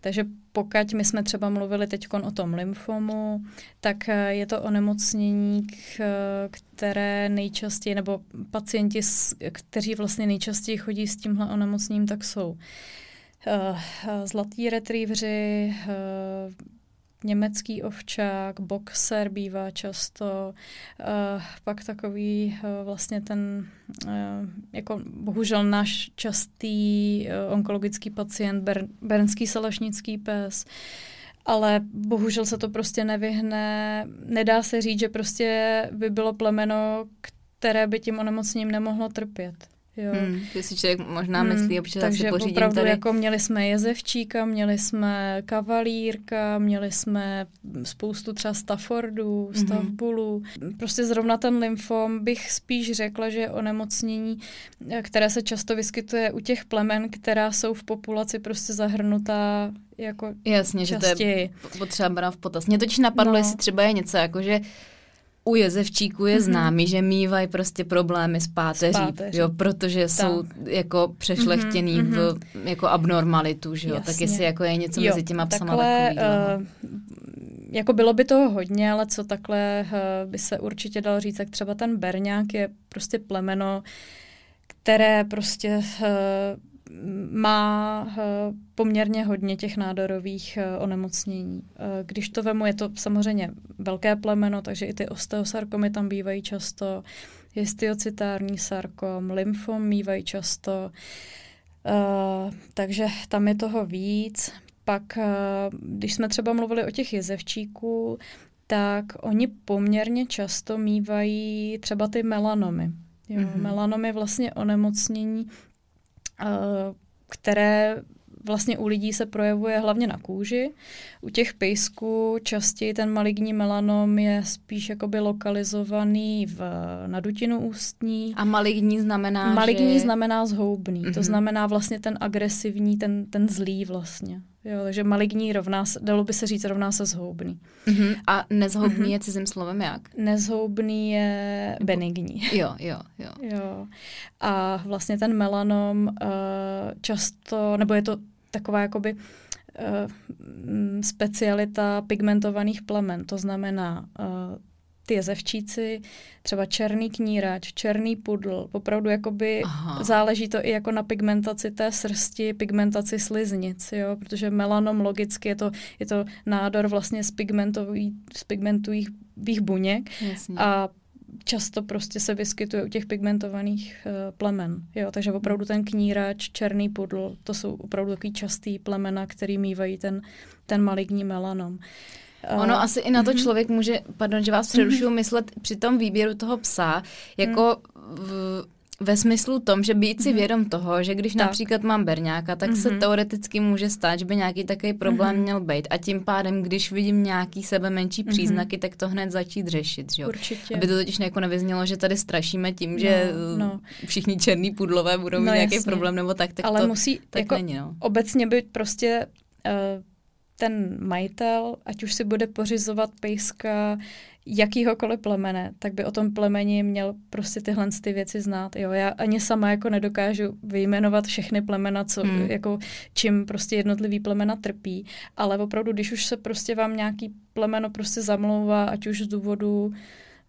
Takže pokud my jsme třeba mluvili teď o tom lymfomu, tak eh, je to onemocnění, které nejčastěji, nebo pacienti, kteří vlastně nejčastěji chodí s tímhle onemocněním, tak jsou zlatý retrievři, německý ovčák, boxer bývá často, uh, pak takový uh, vlastně ten, uh, jako bohužel náš častý uh, onkologický pacient, ber, bernský salašnický pes, ale bohužel se to prostě nevyhne. Nedá se říct, že prostě by bylo plemeno, které by tím onemocněním nemohlo trpět. Jo. Hmm, ty si člověk možná hmm, myslí, občas takže si pořídím opravdu tady. jako měli jsme jezevčíka, měli jsme kavalírka, měli jsme spoustu třeba Staffordů, mhm. Staffbulů. Hmm. Prostě zrovna ten lymfom bych spíš řekla, že je onemocnění, které se často vyskytuje u těch plemen, která jsou v populaci prostě zahrnutá jako Jasně, častěji. že to je potřeba brát v potaz. Mě totiž napadlo, no. jestli třeba je něco jako, že u jezevčíků je mm-hmm. známý, že mývají prostě problémy s páteří, s páteří. Jo, protože tak. jsou jako přešlechtěný mm-hmm. v mhm. jako abnormalitu, že jo, Jasně. tak jestli jako je něco jo, mezi těma psama takhle, uh, jako bylo by toho hodně, ale co takhle uh, by se určitě dalo říct, tak třeba ten berňák je prostě plemeno, které prostě uh, má eh, poměrně hodně těch nádorových eh, onemocnění. Eh, když to vemu, je to samozřejmě velké plemeno, takže i ty osteosarkomy tam bývají často, histiocitární sarkom, lymfom mývají často, takže tam je toho víc. Pak, když jsme třeba mluvili o těch jezevčíků, tak oni poměrně často mývají třeba ty melanomy. Jo, mm-hmm. Melanom je vlastně onemocnění, které vlastně u lidí se projevuje hlavně na kůži. U těch pejsků častěji ten maligní melanom je spíš jakoby lokalizovaný v, na dutinu ústní. A maligní znamená, Maligní že... znamená zhoubný. Mm-hmm. To mhm. znamená vlastně ten agresivní, ten, ten zlý vlastně. Jo, takže maligní rovná se, dalo by se říct, rovná se zhoubný. Mm-hmm. A nezhoubný mm-hmm. je cizím slovem jak? Nezhoubný je benigní. Jo, jo, jo. jo. A vlastně ten melanom uh, často, nebo je to taková jakoby uh, specialita pigmentovaných plemen. To znamená uh, ty jezevčíci, třeba černý knírač, černý pudl, opravdu jakoby Aha. záleží to i jako na pigmentaci té srsti, pigmentaci sliznic, jo, protože melanom logicky je to, je to nádor vlastně z, z pigmentových buněk Jasně. a často prostě se vyskytuje u těch pigmentovaných uh, plemen. Jo? Takže opravdu ten knírač, černý pudl, to jsou opravdu takový častý plemena, který mývají ten, ten maligní melanom. Ono asi i na to mhm. člověk může, pardon, že vás přerušuju, mhm. myslet při tom výběru toho psa, jako v, ve smyslu tom, že být si vědom toho, že když tak. například mám berňáka, tak mm-hmm. se teoreticky může stát, že by nějaký takový problém mm-hmm. měl být. A tím pádem, když vidím nějaký sebe menší příznaky, mm-hmm. tak to hned začít řešit. Že jo? Určitě. Aby to totiž jako nevyznělo, že tady strašíme tím, že no, no. všichni černý pudlové budou no, mít nějaký jasně. problém nebo tak. tak Ale to, musí tak jako není, no. obecně být prostě uh, ten majitel, ať už si bude pořizovat pejska jakýhokoliv plemene, tak by o tom plemeni měl prostě tyhle ty věci znát. Jo, já ani sama jako nedokážu vyjmenovat všechny plemena, co, hmm. jako, čím prostě jednotlivý plemena trpí, ale opravdu, když už se prostě vám nějaký plemeno prostě zamlouvá, ať už z důvodu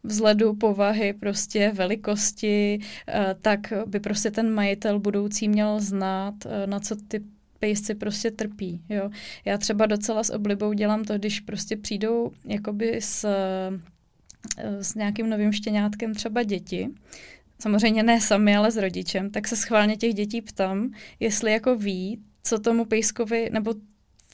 vzhledu, povahy, prostě velikosti, eh, tak by prostě ten majitel budoucí měl znát, eh, na co ty pejsci prostě trpí, jo. Já třeba docela s oblibou dělám to, když prostě přijdou jakoby s, eh, s nějakým novým štěňátkem třeba děti, samozřejmě ne sami, ale s rodičem, tak se schválně těch dětí ptám, jestli jako ví, co tomu pejskovi, nebo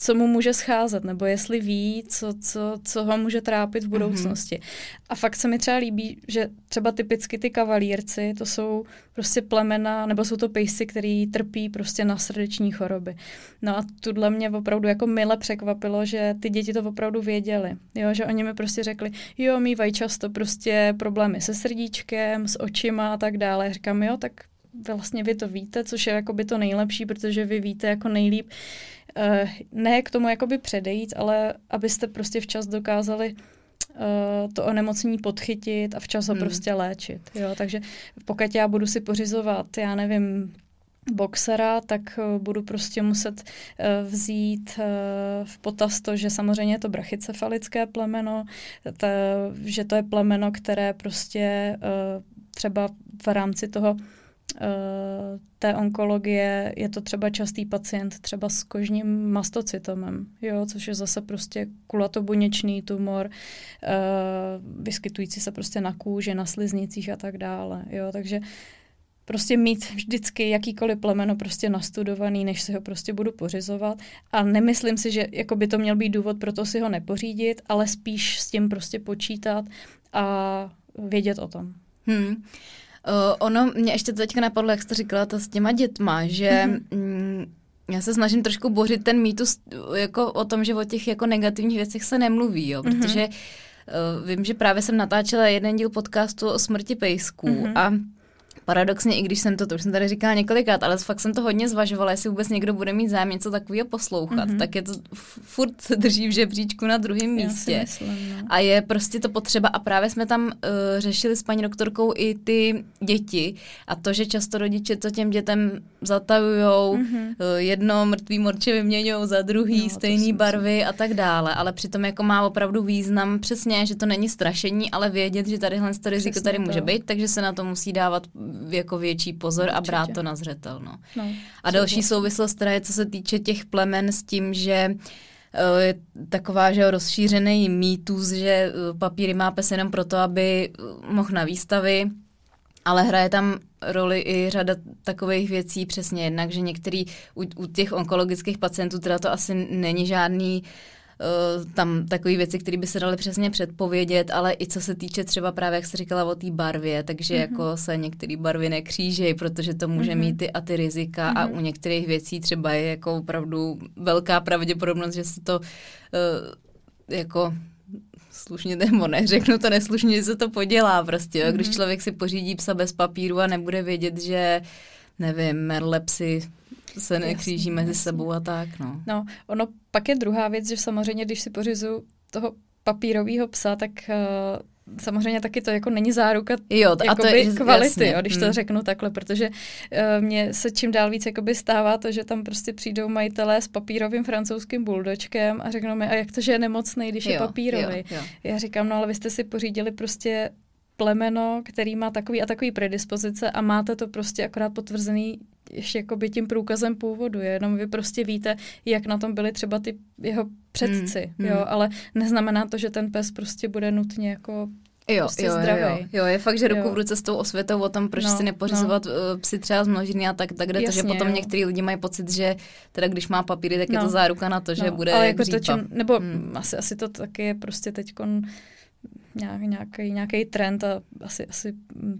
co mu může scházet, nebo jestli ví, co, co, co ho může trápit v mhm. budoucnosti. Mm-hmm. A fakt se mi třeba líbí, že třeba typicky ty kavalírci, to jsou prostě plemena, nebo jsou to pejsci, který trpí prostě na srdeční choroby. No a tudle mě opravdu jako mile překvapilo, že ty děti to opravdu věděli. Jo, že oni mi prostě řekli, jo, mývají často prostě problémy se srdíčkem, s očima a tak dále. Říkám, jo, tak vlastně vy to víte, což je jako by to nejlepší, protože vy víte jako nejlíp, ne k tomu jakoby předejít, ale abyste prostě včas dokázali uh, to onemocnění podchytit a včas ho hmm. prostě léčit. Jo? Takže pokud já budu si pořizovat, já nevím, boxera, tak uh, budu prostě muset vzít v potaz to, že samozřejmě je to brachycefalické plemeno, ta, že to je plemeno, které prostě třeba v rámci toho Eh, té onkologie je to třeba častý pacient třeba s kožním mastocytomem, jo, což je zase prostě kulatobuněčný tumor, uh, vyskytující se prostě na kůži, na sliznicích a tak dále. Jo, takže prostě mít vždycky jakýkoliv plemeno prostě nastudovaný, než si ho prostě budu pořizovat. A nemyslím si, že jako by to měl být důvod pro to si ho nepořídit, ale spíš s tím prostě počítat a vědět o tom. Hmm. Uh, ono mě ještě teďka napadlo, jak jste říkala to s těma dětma, že mm-hmm. mm, já se snažím trošku bořit ten mýtus jako o tom, že o těch jako negativních věcech se nemluví, jo, mm-hmm. protože uh, vím, že právě jsem natáčela jeden díl podcastu o smrti pejsků mm-hmm. a paradoxně, i když jsem to, to už jsem tady říkala několikrát, ale fakt jsem to hodně zvažovala, jestli vůbec někdo bude mít zájem něco takového poslouchat, mm-hmm. tak je to furt se drží v žebříčku na druhém místě. Myslím, no. A je prostě to potřeba a právě jsme tam uh, řešili s paní doktorkou i ty děti a to, že často rodiče to těm dětem zatavujou, mm-hmm. uh, jedno mrtvý morče vyměňují za druhý, no, stejné barvy myslím. a tak dále, ale přitom jako má opravdu význam přesně, že to není strašení, ale vědět, že tadyhle to riziko přesně tady to. může být, takže se na to musí dávat jako větší pozor Určitě. a brát to na zřetel. No. No, a další vlastně. souvislost teda je, co se týče těch plemen s tím, že eh, je taková, že rozšířený mýtus, že eh, papíry má pes jenom proto, aby eh, mohl na výstavy, ale hraje tam roli i řada takových věcí, přesně jednak, že některý u, u těch onkologických pacientů teda to asi není žádný uh, Eh, tam takové věci, které by se daly přesně předpovědět, ale i co se týče třeba právě, jak jsi říkala o té barvě, takže mm-hmm. jako se některé barvy nekřížejí, protože to může mm-hmm. mít ty a ty rizika mm-hmm. a mhm. u některých věcí třeba je jako opravdu velká pravděpodobnost, že se to uh, jako slušně nebo neřeknu to neslušně, že se to podělá prostě, mm-hmm. když člověk si pořídí psa bez papíru a nebude vědět, že nevím, merlepsy se nekříží jasný, mezi jasný. sebou a tak. No. no, ono pak je druhá věc, že samozřejmě, když si pořizu toho papírového psa, tak uh, samozřejmě taky to jako není záruka jo, a to je, kvality, jasně. jo, když to hmm. řeknu takhle, protože uh, mně se čím dál víc jakoby stává to, že tam prostě přijdou majitelé s papírovým francouzským buldočkem a řeknou mi, a jak to, že je nemocný, když jo, je papírový. Jo, jo. Já říkám, no ale vy jste si pořídili prostě plemeno, který má takový a takový predispozice a máte to prostě akorát potvrzený ještě jakoby tím průkazem původu, jenom vy prostě víte, jak na tom byli třeba ty jeho předci, hmm, jo, hmm. ale neznamená to, že ten pes prostě bude nutně jako Jo, prostě jo, zdravý. jo, jo, je fakt, že ruku jo. v ruce s tou osvětou o tom, proč no, si nepořizovat no. Psy třeba z množiny a tak, tak jde Jasně, to, že potom jo. některý lidi mají pocit, že teda když má papíry, tak no. je to no. záruka na to, že no, bude ale jako to, čím, Nebo hmm. asi, asi to taky je prostě teď nějaký, nějaký trend a asi, asi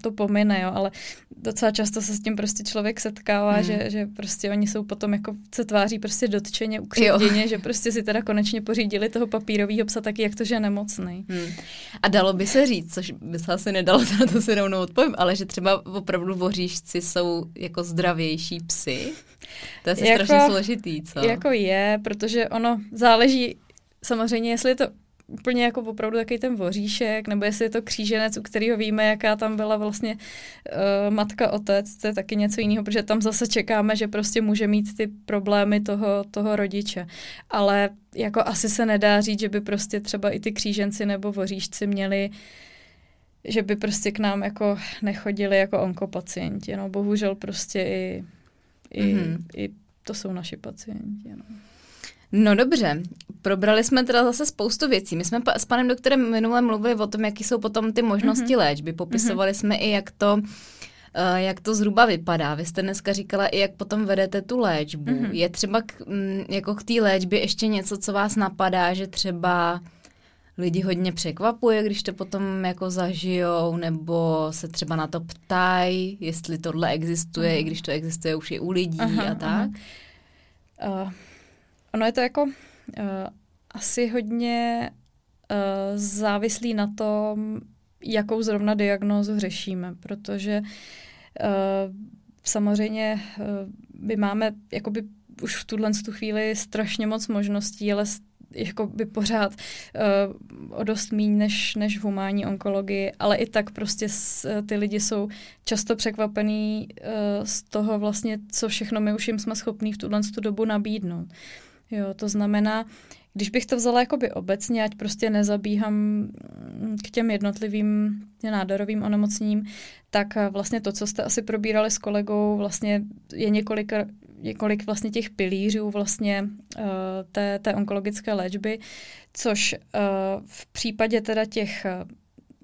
to pomine, jo, ale docela často se s tím prostě člověk setkává, hmm. že, že prostě oni jsou potom jako se tváří prostě dotčeně, ukřivděně, že prostě si teda konečně pořídili toho papírového psa taky, jak to, že je nemocný. Hmm. A dalo by se říct, což by se asi nedalo, na to si rovnou odpovím, ale že třeba opravdu voříšci jsou jako zdravější psy? To je asi jako, strašně složitý, co? Jako je, protože ono záleží samozřejmě, jestli je to úplně jako opravdu takový ten voříšek, nebo jestli je to kříženec, u kterého víme, jaká tam byla vlastně uh, matka, otec, to je taky něco jiného, protože tam zase čekáme, že prostě může mít ty problémy toho, toho rodiče. Ale jako asi se nedá říct, že by prostě třeba i ty kříženci nebo voříšci měli že by prostě k nám jako nechodili jako onkopacienti. No, bohužel prostě i, i, mm-hmm. i to jsou naši pacienti. No. No dobře, probrali jsme teda zase spoustu věcí. My jsme pa, s panem doktorem minule mluvili o tom, jaký jsou potom ty možnosti mm-hmm. léčby. Popisovali mm-hmm. jsme i, jak to uh, jak to zhruba vypadá. Vy jste dneska říkala i, jak potom vedete tu léčbu. Mm-hmm. Je třeba k, m, mm, jako k té léčbě ještě něco, co vás napadá, že třeba lidi hodně překvapuje, když to potom jako zažijou, nebo se třeba na to ptají, jestli tohle existuje, mm. i když to existuje už i u lidí aha, a tak. Aha. Uh, Ono je to jako uh, asi hodně uh, závislý na tom, jakou zrovna diagnózu řešíme, protože uh, samozřejmě uh, my máme jakoby už v tuhle tu chvíli strašně moc možností, ale jako by pořád uh, o dost míň než, než v humánní onkologii, ale i tak prostě s, ty lidi jsou často překvapený uh, z toho vlastně, co všechno my už jim jsme schopní v tuhle tu dobu nabídnout. Jo, to znamená, když bych to vzala jakoby obecně, ať prostě nezabíhám k těm jednotlivým nádorovým onemocněním, tak eh, vlastně to, co jste asi probírali s kolegou, vlastně je několik, několik vlastně těch pilířů vlastně uh, té, té onkologické léčby, což uh, v případě teda těch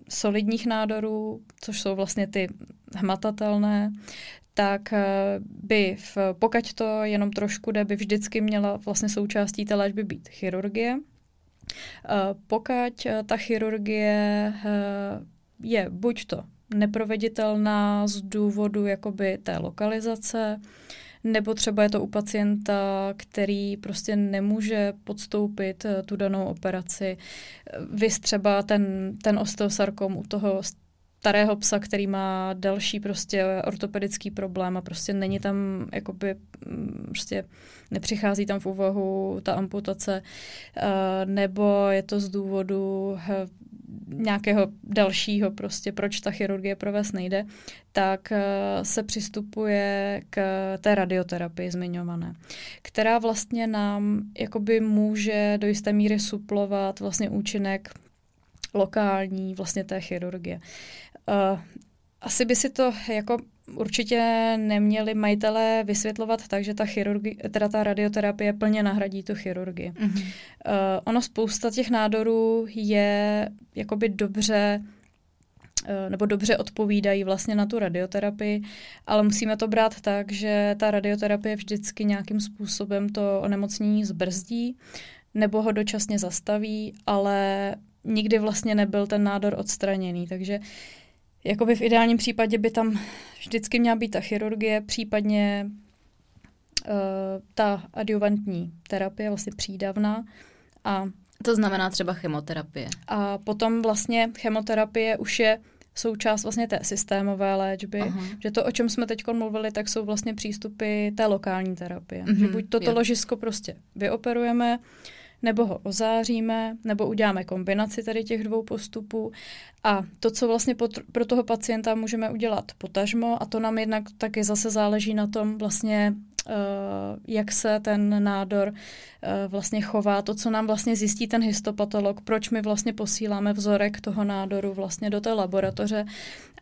solidních nádorů, což jsou vlastně ty hmatatelné, tak eh, by, v, pokud to jenom trošku jde, by vždycky měla vlastně součástí té léčby být chirurgie. Eh, pokud eh, ta chirurgie je buď to neproveditelná z důvodu jakoby té lokalizace, nebo třeba je to u pacienta, který prostě nemůže podstoupit tu danou operaci. Vy třeba ten, ten osteosarkom u toho starého psa, který má další prostě ortopedický problém a prostě není tam jakoby mm, prostě nepřichází tam v úvahu ta amputace, eh, nebo je to z důvodu nějakého dalšího prostě, proč ta chirurgie provést nejde, tak eh, se přistupuje k té radioterapii zmiňované, která vlastně nám jakoby může do jisté míry suplovat vlastně účinek lokální vlastně té chirurgie. Uh, asi by si to jako určitě neměli majitelé vysvětlovat tak, že ta, chirurgi, teda ta radioterapie plně nahradí tu chirurgii. Mm-hmm. Uh, ono spousta těch nádorů je jakoby dobře nebo dobře odpovídají vlastně na tu radioterapii, ale musíme to brát tak, že ta radioterapie vždycky nějakým způsobem to onemocnění zbrzdí nebo ho dočasně zastaví, ale nikdy vlastně nebyl ten nádor odstraněný. Takže jakoby v ideálním případě by tam vždycky měla být ta chirurgie, případně uh, ta adjuvantní terapie, vlastně přídavná. A, to znamená třeba chemoterapie. A potom vlastně chemoterapie už je součást vlastně té systémové léčby, Aha. že to, o čem jsme teď mluvili, tak jsou vlastně přístupy té lokální terapie. Mm-hmm, že buď toto jo. ložisko prostě vyoperujeme, nebo ho ozáříme, nebo uděláme kombinaci tady těch dvou postupů. A to, co vlastně pro toho pacienta můžeme udělat potažmo, a to nám jednak taky zase záleží na tom vlastně, eh, jak se ten nádor eh, vlastně chová, to, co nám vlastně zjistí ten histopatolog, proč my vlastně posíláme vzorek toho nádoru vlastně do té laboratoře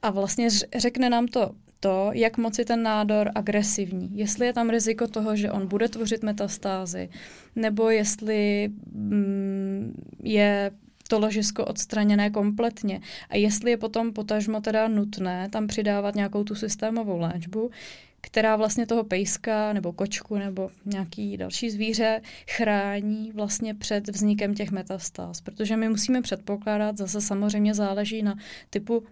a vlastně řekne nám to to, jak moc je ten nádor agresivní. Jestli je tam riziko toho, že on bude tvořit metastázy, nebo jestli mm, je to ložisko odstraněné kompletně. A jestli je potom potažmo teda nutné tam přidávat nějakou tu systémovou léčbu, která vlastně toho pejska nebo kočku nebo nějaký další zvíře chrání vlastně před vznikem těch metastáz. Protože my musíme předpokládat, zase samozřejmě záleží na typu, uh,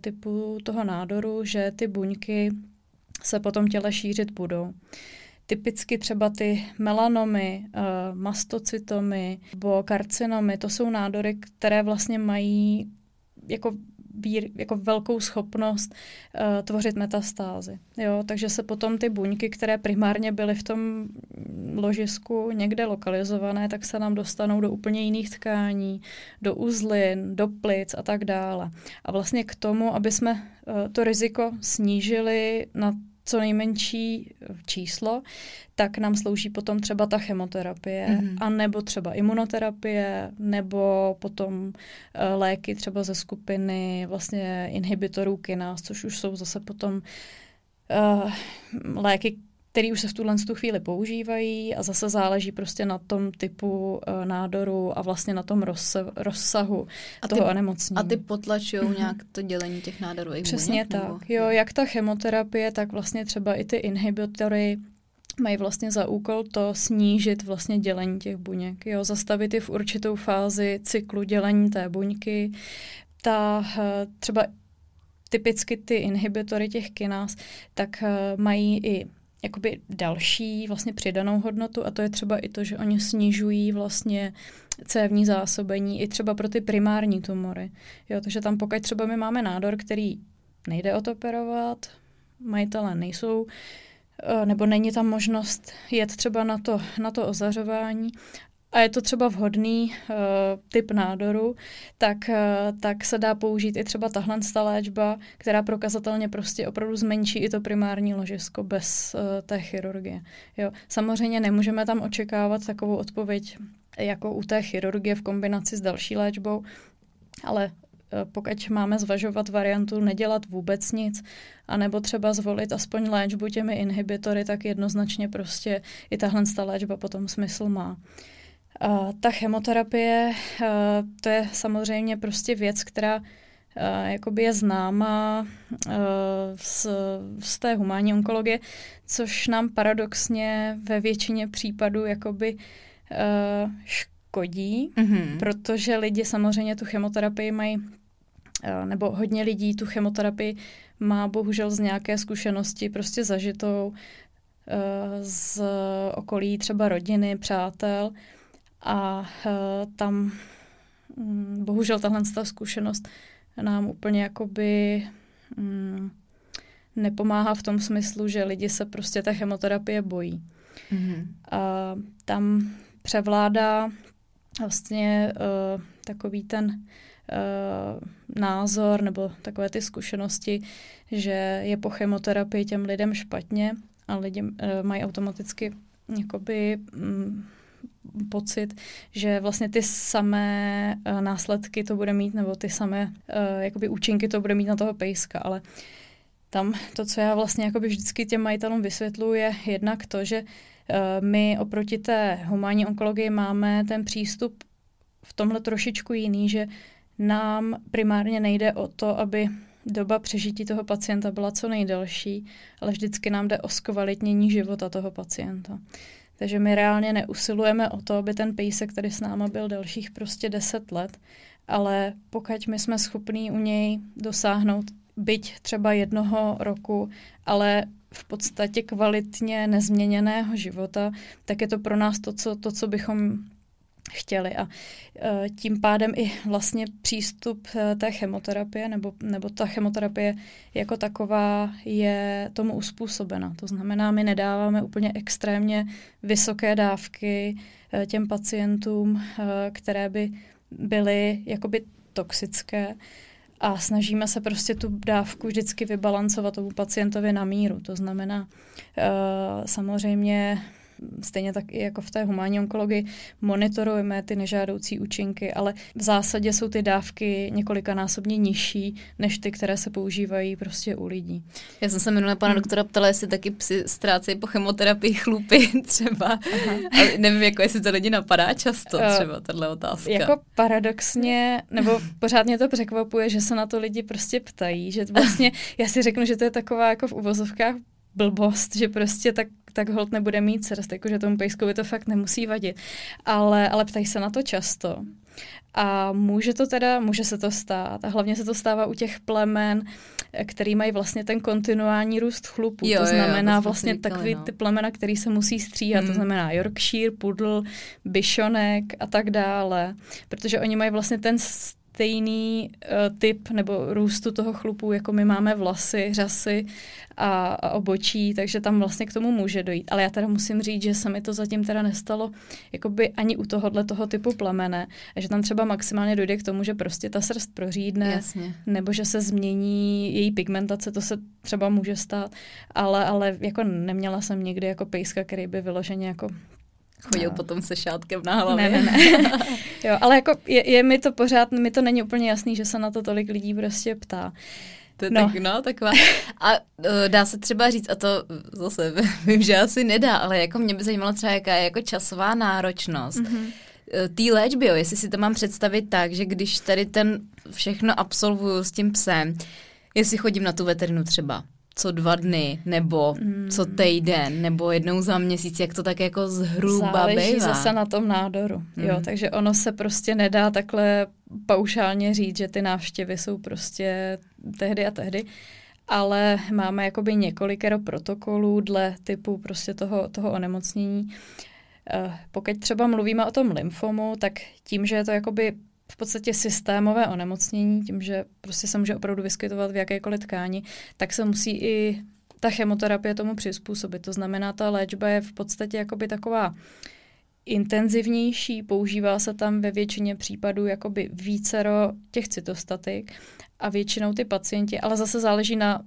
typu toho nádoru, že ty buňky se potom těle šířit budou. Typicky třeba ty melanomy, uh, mastocytomy nebo karcinomy, to jsou nádory, které vlastně mají jako vír, jako velkou schopnost uh, tvořit metastázy. Jo? Takže se potom ty buňky, které primárně byly v tom ložisku někde lokalizované, tak se nám dostanou do úplně jiných tkání, do uzlin, do plic a tak dále. A vlastně k tomu, aby jsme uh, to riziko snížili na co nejmenší číslo, tak nám slouží potom třeba ta chemoterapie, mm-hmm. a nebo třeba imunoterapie, nebo potom uh, léky třeba ze skupiny vlastně inhibitorů kinás, což už jsou zase potom uh, léky, který už se v tuhle tu chvíli používají a zase záleží prostě na tom typu uh, nádoru a vlastně na tom rozse, rozsahu a toho onemocnění. A ty potlačují mm-hmm. nějak to dělení těch nádorů? Přesně buněk, tak. Nebo? Jo, jak ta chemoterapie, tak vlastně třeba i ty inhibitory mají vlastně za úkol to snížit vlastně dělení těch buněk, jo, zastavit je v určitou fázi cyklu dělení té buňky. Ta eh, třeba typicky ty inhibitory těch kinás, tak eh, mají i jakoby další vlastně přidanou hodnotu a to je třeba i to, že oni snižují vlastně cévní zásobení i třeba pro ty primární tumory. Jo, takže tam pokud třeba my máme nádor, který nejde odoperovat, majitelé nejsou, eh, nebo není tam možnost jet třeba na to, na to ozařování a je to třeba vhodný uh, typ nádoru, tak, uh, tak se dá použít i třeba tahle léčba, která prokazatelně prostě opravdu zmenší i to primární ložisko bez uh, té chirurgie. Jo. Samozřejmě nemůžeme tam očekávat takovou odpověď jako u té chirurgie v kombinaci s další léčbou, ale pokud máme zvažovat variantu nedělat vůbec nic, anebo třeba zvolit aspoň léčbu těmi inhibitory, tak jednoznačně prostě i tahle léčba potom smysl má. Uh, ta chemoterapie, to je samozřejmě prostě věc, která jakoby je známá z, z té humánní onkologie, což nám paradoxně ve většině případů jakoby škodí, mm-hmm. protože lidi samozřejmě tu chemoterapii mají, nebo hodně lidí tu chemoterapii má bohužel z nějaké zkušenosti prostě zažitou z okolí třeba rodiny, přátel, a uh, tam um, bohužel tahle zkušenost nám úplně jakoby um, nepomáhá v tom smyslu, že lidi se prostě té chemoterapie bojí. Mm-hmm. A tam převládá vlastně uh, takový ten uh, názor nebo takové ty zkušenosti, že je po chemoterapii těm lidem špatně a lidi uh, mají automaticky jakoby um, pocit, že vlastně ty samé uh, následky to bude mít, nebo ty samé uh, jakoby účinky to bude mít na toho pejska, ale tam to, co já vlastně jakoby vždycky těm majitelům vysvětluji, je jednak to, že uh, my oproti té humánní onkologii máme ten přístup v tomhle trošičku jiný, že nám primárně nejde o to, aby doba přežití toho pacienta byla co nejdelší, ale vždycky nám jde o zkvalitnění života toho pacienta. Takže my reálně neusilujeme o to, aby ten pejsek tady s náma byl dalších prostě 10 let, ale pokud my jsme schopní u něj dosáhnout byť třeba jednoho roku, ale v podstatě kvalitně nezměněného života, tak je to pro nás to, co, to, co bychom chtěli. A e, tím pádem i vlastně přístup e, té chemoterapie nebo, nebo ta chemoterapie jako taková je tomu uspůsobena. To znamená, my nedáváme úplně extrémně vysoké dávky e, těm pacientům, které by byly jakoby toxické a snažíme se prostě tu dávku vždycky vybalancovat tomu pacientovi na míru. To znamená, samozřejmě stejně tak i jako v té humánní onkologii monitorujeme ty nežádoucí účinky, ale v zásadě jsou ty dávky několikanásobně nižší než ty, které se používají prostě u lidí. Já jsem se minule pana hmm. doktora ptala, jestli taky psi ztrácejí po chemoterapii chlupy třeba. Aha. Ale nevím, jako jestli to lidi napadá často eh, třeba tahle otázka. Jako paradoxně, nebo pořád mě to překvapuje, že se na to lidi prostě ptají, že vlastně já si řeknu, že to je taková jako v uvozovkách blbost, že prostě tak, tak hold nebude mít srst, jakože tomu pejskovi to fakt nemusí vadit. Ale, ale ptají se na to často. A může to teda, může se to stát. A hlavně se to stává u těch plemen, který mají vlastně ten kontinuální růst chlupu. Jo, to znamená jo, to vlastně říkali, takový no. ty plemena, který se musí stříhat. Hmm. To znamená Yorkshire, Pudl, Bishonek a tak dále. Protože oni mají vlastně ten stejný uh, typ nebo růstu toho chlupu, jako my máme vlasy, řasy a, a obočí, takže tam vlastně k tomu může dojít. Ale já teda musím říct, že se mi to zatím teda nestalo jakoby ani u tohohle toho typu plemene, a že tam třeba maximálně dojde k tomu, že prostě ta srst prořídne, Jasně. nebo že se změní její pigmentace, to se třeba může stát, ale, ale jako neměla jsem nikdy jako pejska, který by vyloženě jako Chodil no. potom se šátkem na hlavě. Ne, ne, ne. jo, ale jako je, je mi to pořád, mi to není úplně jasný, že se na to tolik lidí prostě ptá. To je no. tak, no, taková. A uh, dá se třeba říct, a to zase vím, že asi nedá, ale jako mě by zajímalo třeba, jaká je jako časová náročnost. Mm-hmm té léčby, jo, jestli si to mám představit tak, že když tady ten všechno absolvuju s tím psem, jestli chodím na tu veterinu třeba co dva dny, nebo mm. co týden, nebo jednou za měsíc, jak to tak jako zhruba Záleží bývá. zase na tom nádoru, mm. jo, takže ono se prostě nedá takhle paušálně říct, že ty návštěvy jsou prostě tehdy a tehdy, ale máme jakoby několikero protokolů dle typu prostě toho, toho onemocnění. Eh, pokud třeba mluvíme o tom lymfomu, tak tím, že je to jakoby v podstatě systémové onemocnění, tím, že prostě se může opravdu vyskytovat v jakékoliv tkáni, tak se musí i ta chemoterapie tomu přizpůsobit. To znamená, ta léčba je v podstatě jakoby taková intenzivnější, používá se tam ve většině případů jakoby vícero těch cytostatik a většinou ty pacienti, ale zase záleží na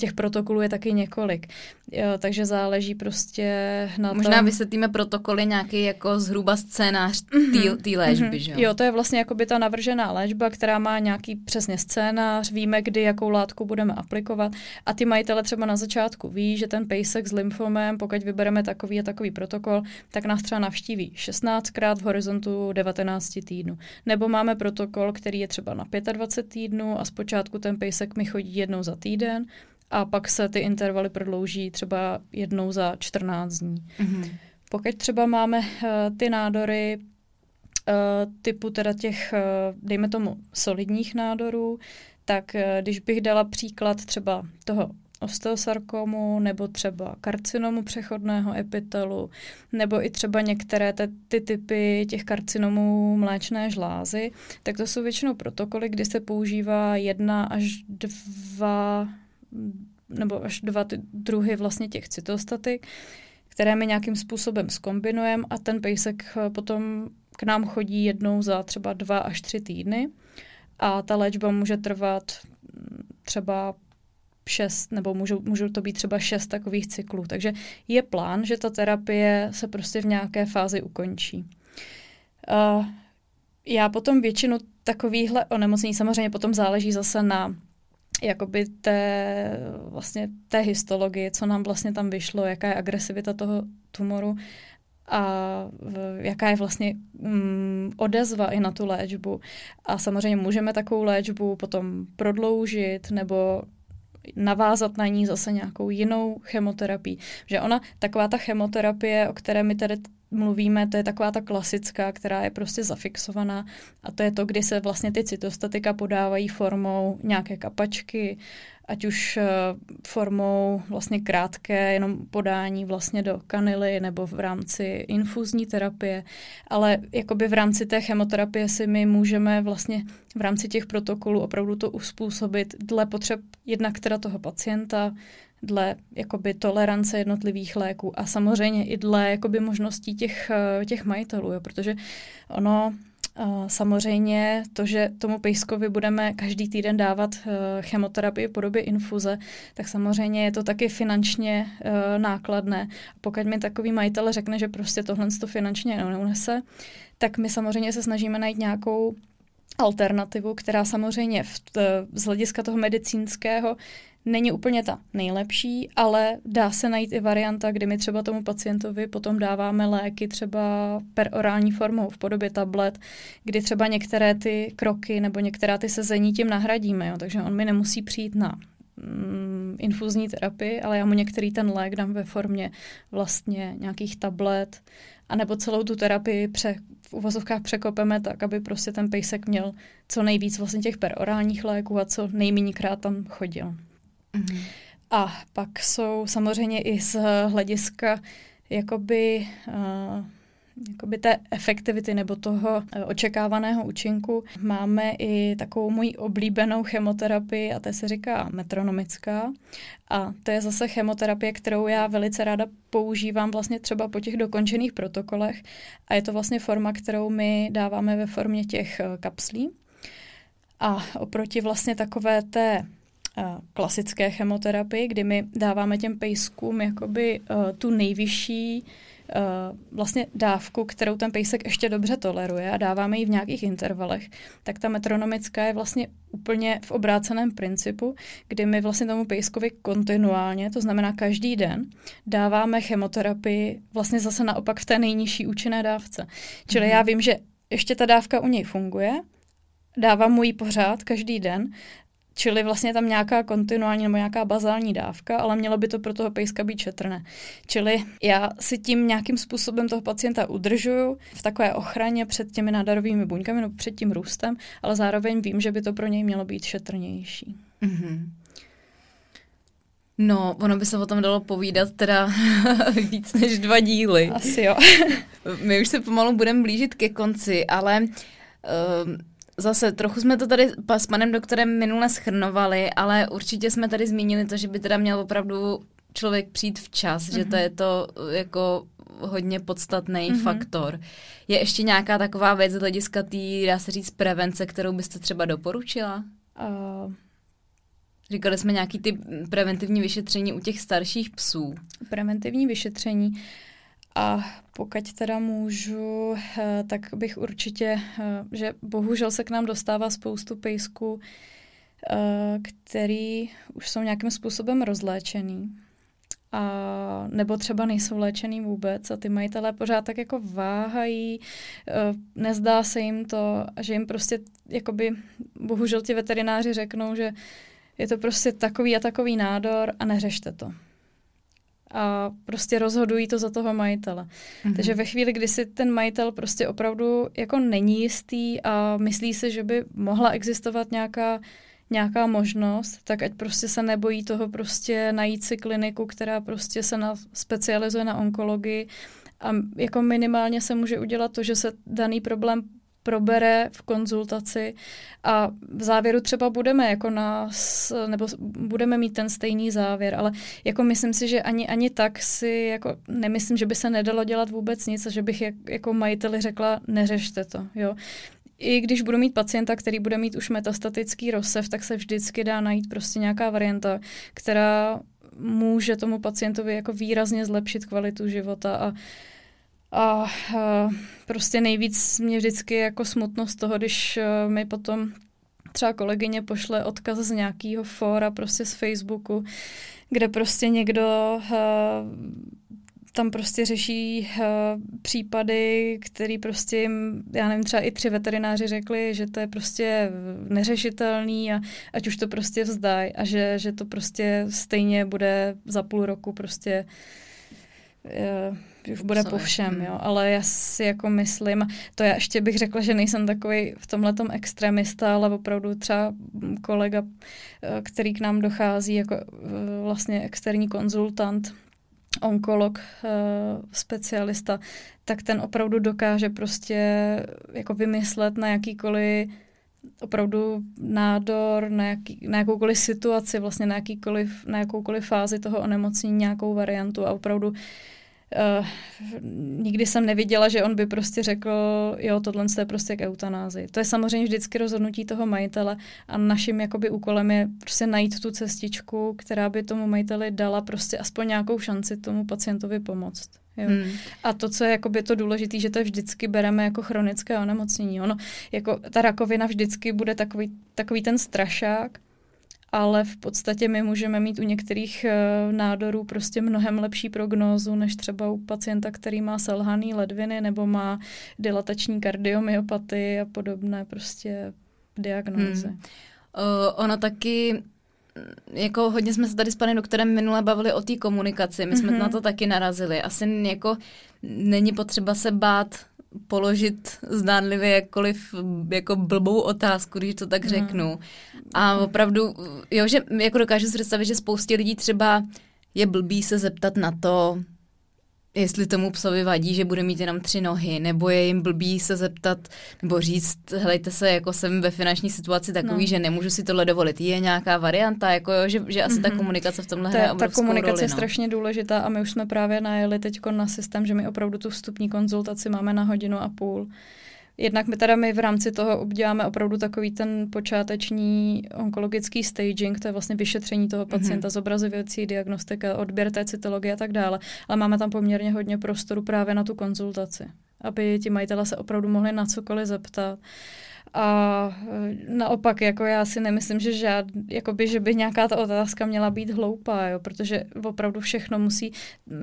těch protokolů je taky několik. Jo, takže záleží prostě na Možná tom... vysvětlíme protokoly nějaký jako zhruba scénář té mm-hmm. léčby, mm-hmm. že jo? Jo, to je vlastně jako by ta navržená léčba, která má nějaký přesně scénář, víme, kdy jakou látku budeme aplikovat a ty majitele třeba na začátku ví, že ten pejsek s lymfomem, pokud vybereme takový a takový protokol, tak nás třeba navštíví 16krát v horizontu 19 týdnů. Nebo máme protokol, který je třeba na 25 týdnů a zpočátku ten pejsek mi chodí jednou za týden, a pak se ty intervaly prodlouží třeba jednou za 14 dní. Mm-hmm. Pokud třeba máme uh, ty nádory uh, typu teda těch, uh, dejme tomu, solidních nádorů, tak když bych dala příklad třeba toho osteosarkomu nebo třeba karcinomu přechodného epitelu, nebo i třeba některé te, ty typy těch karcinomů mléčné žlázy, tak to jsou většinou protokoly, kdy se používá jedna až dva nebo až dva ty druhy vlastně těch cytostatik, které my nějakým způsobem skombinujeme a ten pejsek eh, potom k nám chodí jednou za třeba dva až tři týdny a ta léčba může trvat mm, třeba šest, nebo můžou, můžou to být třeba šest takových cyklů. Takže je plán, že ta terapie se prostě v nějaké fázi ukončí. Uh, já potom většinu takovýchhle onemocnění samozřejmě potom záleží zase na jakoby té, vlastně té histologii, co nám vlastně tam vyšlo, jaká je agresivita toho tumoru a jaká je vlastně mm, odezva i na tu léčbu. A samozřejmě můžeme takovou léčbu potom prodloužit nebo navázat na ní zase nějakou jinou chemoterapii. Že ona, taková ta chemoterapie, o které my tady mluvíme, to je taková ta klasická, která je prostě zafixovaná a to je to, kdy se vlastně ty cytostatika podávají formou nějaké kapačky, ať už eh, formou vlastně krátké jenom podání vlastně do kanily nebo v rámci infuzní terapie, ale jakoby v rámci té chemoterapie si my můžeme vlastně v rámci těch protokolů opravdu to uspůsobit dle potřeb jednak teda toho pacienta, dle jakoby tolerance jednotlivých léků a samozřejmě i dle jakoby možností těch, eh, těch majitelů, jo, protože ono Samozřejmě to, že tomu pejskovi budeme každý týden dávat eh, chemoterapii v podobě infuze, tak samozřejmě je to taky finančně eh, nákladné. Pokud mi takový majitel řekne, že prostě tohle to finančně neunese, tak my samozřejmě se snažíme najít nějakou alternativu, která samozřejmě v, z hlediska toho medicínského není úplně ta nejlepší, ale dá se najít i varianta, kdy my třeba tomu pacientovi potom dáváme léky třeba perorální formou v podobě tablet, kdy třeba některé ty kroky nebo některá ty sezení tím nahradíme, jo, takže on mi nemusí přijít na mm, infuzní terapii, ale já mu některý ten lék dám ve formě vlastně nějakých tablet, anebo celou tu terapii pře, v uvozovkách překopeme tak, aby prostě ten pejsek měl co nejvíc vlastně těch perorálních léků a co nejméněkrát tam chodil. Mm-hmm. A pak jsou samozřejmě i z hlediska jakoby, uh, jakoby té efektivity nebo toho eh, očekávaného účinku máme i takovou moji oblíbenou chemoterapii a to se říká metronomická. A to je zase chemoterapie, kterou já velice ráda používám vlastně třeba po těch dokončených protokolech a je to vlastně forma, kterou my dáváme ve formě těch eh, kapslí. A oproti vlastně takové té klasické chemoterapii, kdy my dáváme těm pejskům jakoby uh, tu nejvyšší uh, vlastně dávku, kterou ten pejsek ještě dobře toleruje a dáváme ji v nějakých intervalech, tak ta metronomická je vlastně úplně v obráceném principu, kdy my vlastně tomu pejskovi kontinuálně, to znamená každý den, dáváme chemoterapii vlastně zase naopak v té nejnižší účinné dávce. Čili mm-hmm. já vím, že ještě ta dávka u něj funguje, dávám mu ji pořád každý den Čili vlastně tam nějaká kontinuální nebo nějaká bazální dávka, ale mělo by to pro toho pejska být šetrné. Čili já si tím nějakým způsobem toho pacienta udržuju v takové ochraně před těmi nádorovými buňkami nebo před tím růstem, ale zároveň vím, že by to pro něj mělo být šetrnější. Mm-hmm. No, ono by se o tom dalo povídat teda víc než dva díly. Asi jo. My už se pomalu budeme blížit ke konci, ale uh, zase trochu jsme to tady s panem doktorem minule schrnovali, ale určitě jsme tady zmínili to, že by teda měl opravdu člověk přijít včas, mm-hmm. že to mhm. je to jako hodně podstatný mm-hmm. faktor. Je ještě nějaká taková věc z hlediska té, dá se říct, prevence, kterou byste třeba doporučila? Uh... Říkali jsme nějaký ty preventivní vyšetření u těch starších psů. Preventivní vyšetření. A pokud teda můžu, eh, tak bych určitě, eh, že bohužel se k nám dostává spoustu pejsků, eh, který už jsou nějakým způsobem rozléčený. A nebo třeba nejsou léčený vůbec a ty majitelé pořád tak jako váhají, nezdá se jim to, že jim prostě jakoby, bohužel ti veterináři řeknou, že je to prostě takový a takový nádor a neřešte to a prostě rozhodují to za toho majitele. Mm-hmm. Takže ve chvíli, kdy si ten majitel prostě opravdu jako není jistý a myslí si, že by mohla existovat nějaká nějaká možnost, tak ať prostě se nebojí toho prostě najít si kliniku, která prostě se na, specializuje na onkologii a jako minimálně se může udělat to, že se daný problém probere v konzultaci a v závěru třeba budeme jako nás, nebo budeme mít ten stejný závěr, ale jako myslím si, že ani, ani tak si jako nemyslím, že by se nedalo dělat vůbec nic a že bych jak, jako majiteli řekla, neřešte to, jo. I když budu mít pacienta, který bude mít už metastatický rozsev, tak se vždycky dá najít prostě nějaká varianta, která může tomu pacientovi jako výrazně zlepšit kvalitu života a a uh, prostě nejvíc mě vždycky jako smutno z toho, když uh, mi potom třeba kolegyně pošle odkaz z nějakého fóra, prostě z Facebooku, kde prostě někdo uh, tam prostě řeší uh, případy, který prostě, já nevím, třeba i tři veterináři řekli, že to je prostě neřešitelný a ať už to prostě vzdají a že, že to prostě stejně bude za půl roku prostě uh, už bude po všem, hmm. jo, ale já si jako myslím, to já ještě bych řekla, že nejsem takový v tomhle extremista, ale opravdu třeba kolega, eh, který k nám dochází jako eh, vlastně externí konzultant, onkolog, eh, specialista, tak ten opravdu dokáže prostě jako vymyslet na jakýkoliv opravdu nádor, na, jaký, na jakoukoliv situaci, vlastně na, jakýkoliv, na jakoukoliv fázi toho onemocnění nějakou variantu a opravdu Uh, nikdy jsem neviděla, že on by prostě řekl, jo, tohle je prostě k eutanázi. To je samozřejmě vždycky rozhodnutí toho majitele a naším jakoby úkolem je prostě najít tu cestičku, která by tomu majiteli dala prostě aspoň nějakou šanci tomu pacientovi pomoct. Jo. Hmm. A to, co je jakoby to důležité, že to vždycky bereme jako chronické onemocnění. Ono, jako ta rakovina vždycky bude takový, takový ten strašák, ale v podstatě my můžeme mít u některých uh, nádorů prostě mnohem lepší prognózu, než třeba u pacienta, který má selhaný ledviny nebo má dilatační kardiomyopatii a podobné prostě diagnózy. Hmm. Uh, ono taky jako hodně jsme se tady s panem doktorem minule bavili o té komunikaci, my jsme mm-hmm. na to taky narazili. Asi jako není potřeba se bát položit zdánlivě jakkoliv jako blbou otázku, když to tak no. řeknu. A opravdu, jo, že jako dokážu si představit, že spoustě lidí třeba je blbý se zeptat na to, jestli tomu psovi vadí, že bude mít jenom tři nohy, nebo je jim blbý se zeptat, nebo říct, helejte se, jako jsem ve finanční situaci takový, no. že nemůžu si tohle dovolit. Je nějaká varianta, jako jo, že, že asi mm-hmm. ta mhm. komunikace v tomhle hraje Ta komunikace roli, je no. strašně důležitá a my už jsme právě najeli teď na systém, že my opravdu tu vstupní konzultaci máme na hodinu a půl. Jednak my teda my v rámci toho děláme opravdu takový ten počáteční onkologický staging, to je vlastně vyšetření toho mhm. pacienta, mm-hmm. zobrazovací diagnostika, odběr té cytologie a tak dále. Ale máme tam poměrně hodně prostoru právě na tu konzultaci, aby ti majitele se opravdu mohli na cokoliv zeptat. A e, naopak, jako já si nemyslím, že žád, jakoby, že by nějaká ta otázka měla být hloupá, jo, protože opravdu všechno musí,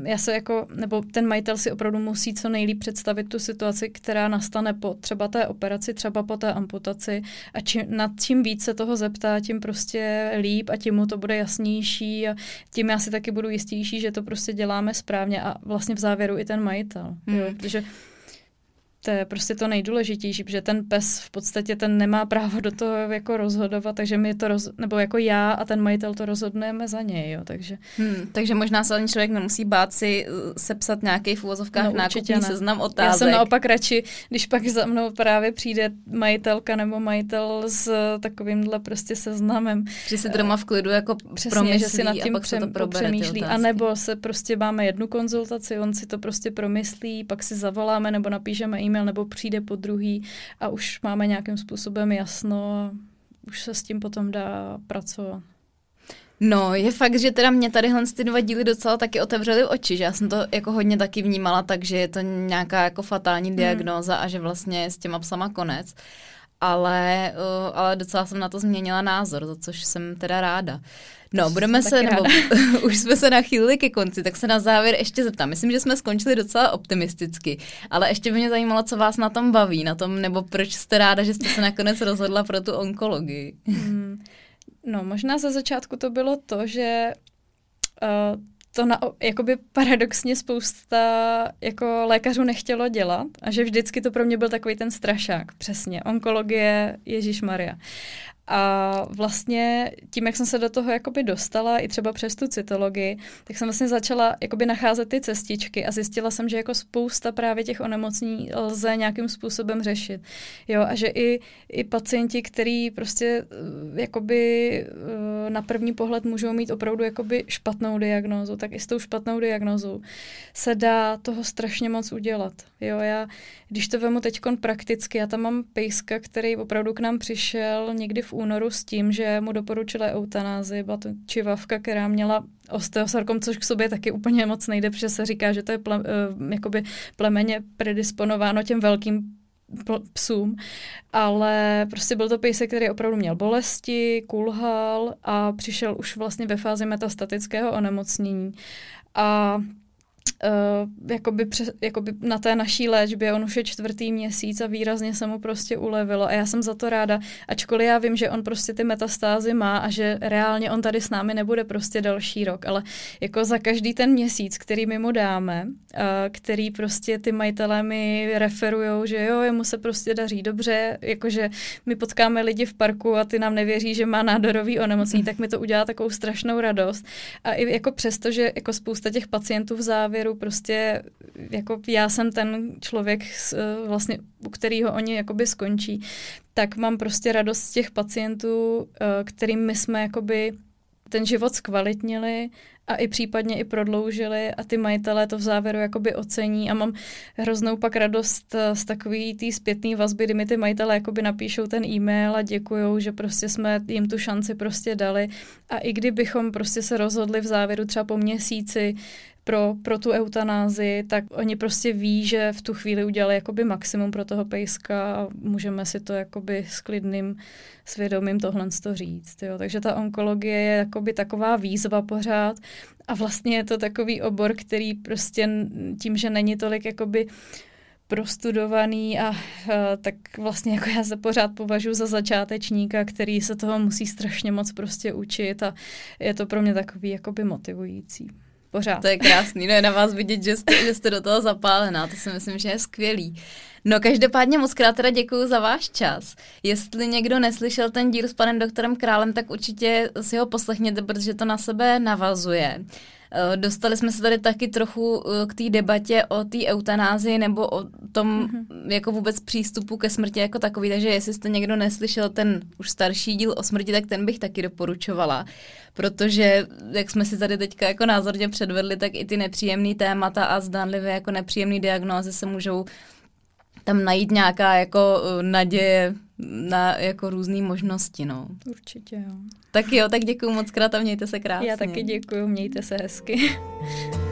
já se jako, nebo ten majitel si opravdu musí co nejlíp představit tu situaci, která nastane po třeba té operaci, třeba po té amputaci a čím, nad čím víc se toho zeptá, tím prostě líp a tím mu to bude jasnější a tím já si taky budu jistější, že to prostě děláme správně a vlastně v závěru i ten majitel, hmm. jo, protože to je prostě to nejdůležitější, protože ten pes v podstatě ten nemá právo do toho jako rozhodovat, takže my to roz, nebo jako já a ten majitel to rozhodneme za něj, jo, takže. Hmm, takže možná se ani člověk nemusí bát si uh, sepsat nějaký v úvozovkách no, nákupní ne. seznam otázek. Já jsem naopak radši, když pak za mnou právě přijde majitelka nebo majitel s takovýmhle prostě seznamem. Že si doma v klidu jako Přesně, promyslí že si nad tím a pak přem, se to přemýšlí. A nebo se prostě máme jednu konzultaci, on si to prostě promyslí, pak si zavoláme nebo napíšeme e-mail e-mail nebo přijde po druhý a už máme nějakým způsobem jasno a už se s tím potom dá pracovat. No, je fakt, že teda mě tady ty dva díly docela taky otevřely oči, že já jsem to jako hodně taky vnímala, takže je to nějaká jako fatální hmm. diagnóza a že vlastně s těma psama konec. Ale, uh, ale docela jsem na to změnila názor, za což jsem teda ráda. No, budeme se, nebo už jsme se nachýlili ke konci, tak se na závěr ještě zeptám. Myslím, že jsme skončili docela optimisticky, ale ještě by mě zajímalo, co vás na tom baví, na tom, nebo proč jste ráda, že jste se nakonec rozhodla pro tu onkologii. Hmm. No, možná za začátku to bylo to, že uh, to na, jakoby paradoxně spousta jako lékařů nechtělo dělat a že vždycky to pro mě byl takový ten strašák, přesně, onkologie, Ježíš Maria. A vlastně tím, jak jsem se do toho jakoby dostala, i třeba přes tu cytologii, tak jsem vlastně začala jakoby nacházet ty cestičky a zjistila jsem, že jako spousta právě těch onemocnění lze nějakým způsobem řešit. Jo, a že i, i pacienti, který prostě eh, jakoby eh, na první pohled můžou mít opravdu jakoby špatnou diagnózu, tak i s tou špatnou diagnózou se dá toho strašně moc udělat. Jo, já, když to vemu teď prakticky, já tam mám pejska, který opravdu k nám přišel někdy v únoru s tím, že mu doporučila eutanázi, byla to čivavka, která měla osteosarkom, což k sobě taky úplně moc nejde, protože se říká, že to je ple, uh, jakoby plemeně predisponováno těm velkým psům, ale prostě byl to pejsek, který opravdu měl bolesti, kulhal a přišel už vlastně ve fázi metastatického onemocnění. A uh, jakoby, přes, jakoby na té naší léčbě, on už je čtvrtý měsíc a výrazně se mu prostě ulevilo a já jsem za to ráda, ačkoliv já vím, že on prostě ty metastázy má a že reálně on tady s námi nebude prostě další rok, ale jako za každý ten měsíc, který my mu dáme, uh, který prostě ty majitelé mi referujou, že jo, jemu se prostě daří dobře, jakože my potkáme lidi v parku a ty nám nevěří, že má nádorový onemocnění, tak mi to udělá takovou strašnou radost. A i jako přesto, že jako spousta těch pacientů v závěru prostě, jako já jsem ten člověk vlastně, u kterého oni jakoby skončí, tak mám prostě radost z těch pacientů, eh, kterým my jsme jakoby ten život zkvalitnili a i případně i prodloužili a ty majitelé to v závěru jakoby ocení a mám hroznou pak radost eh, z takový té zpětné vazby, kdy mi ty majitelé jakoby napíšou ten e-mail a děkujou, že prostě jsme jim tu šanci prostě dali. A i kdybychom prostě se rozhodli v závěru třeba po měsíci pro, pro tu eutanázi, tak oni prostě ví, že v tu chvíli udělali jakoby maximum pro toho pejska a můžeme si to jakoby s klidným svědomím tohle to říct. Jo. Takže ta onkologie je jakoby taková výzva pořád a vlastně je to takový obor, který prostě tím, že není tolik jakoby prostudovaný a uh, tak vlastně jako já se pořád považuji za začátečníka, který se toho musí strašně moc prostě učit a je to pro mě takový jakoby motivující pořád. To je krásný, no je na vás vidět, že jste, že jste do toho zapálená, to si myslím, že je skvělý. No každopádně moc krát teda děkuji za váš čas. Jestli někdo neslyšel ten díl s panem doktorem Králem, tak určitě si ho poslechněte, protože to na sebe navazuje. Eh, dostali jsme se tady taky trochu eh, k té debatě o té eutanázii nebo o tom mm-hmm. jako vůbec přístupu ke smrti jako takový, takže jestli jste někdo neslyšel ten už starší díl o smrti, tak ten bych taky doporučovala, protože jak jsme si tady teďka jako názorně předvedli, tak i ty nepříjemné témata a zdánlivě jako nepříjemné diagnózy se můžou tam najít nějaká jako eh, naděje na jako různé možnosti, no. Určitě, jo. Tak jo, tak děkuji moc krát a mějte se krásně. Já taky děkuji, mějte se hezky.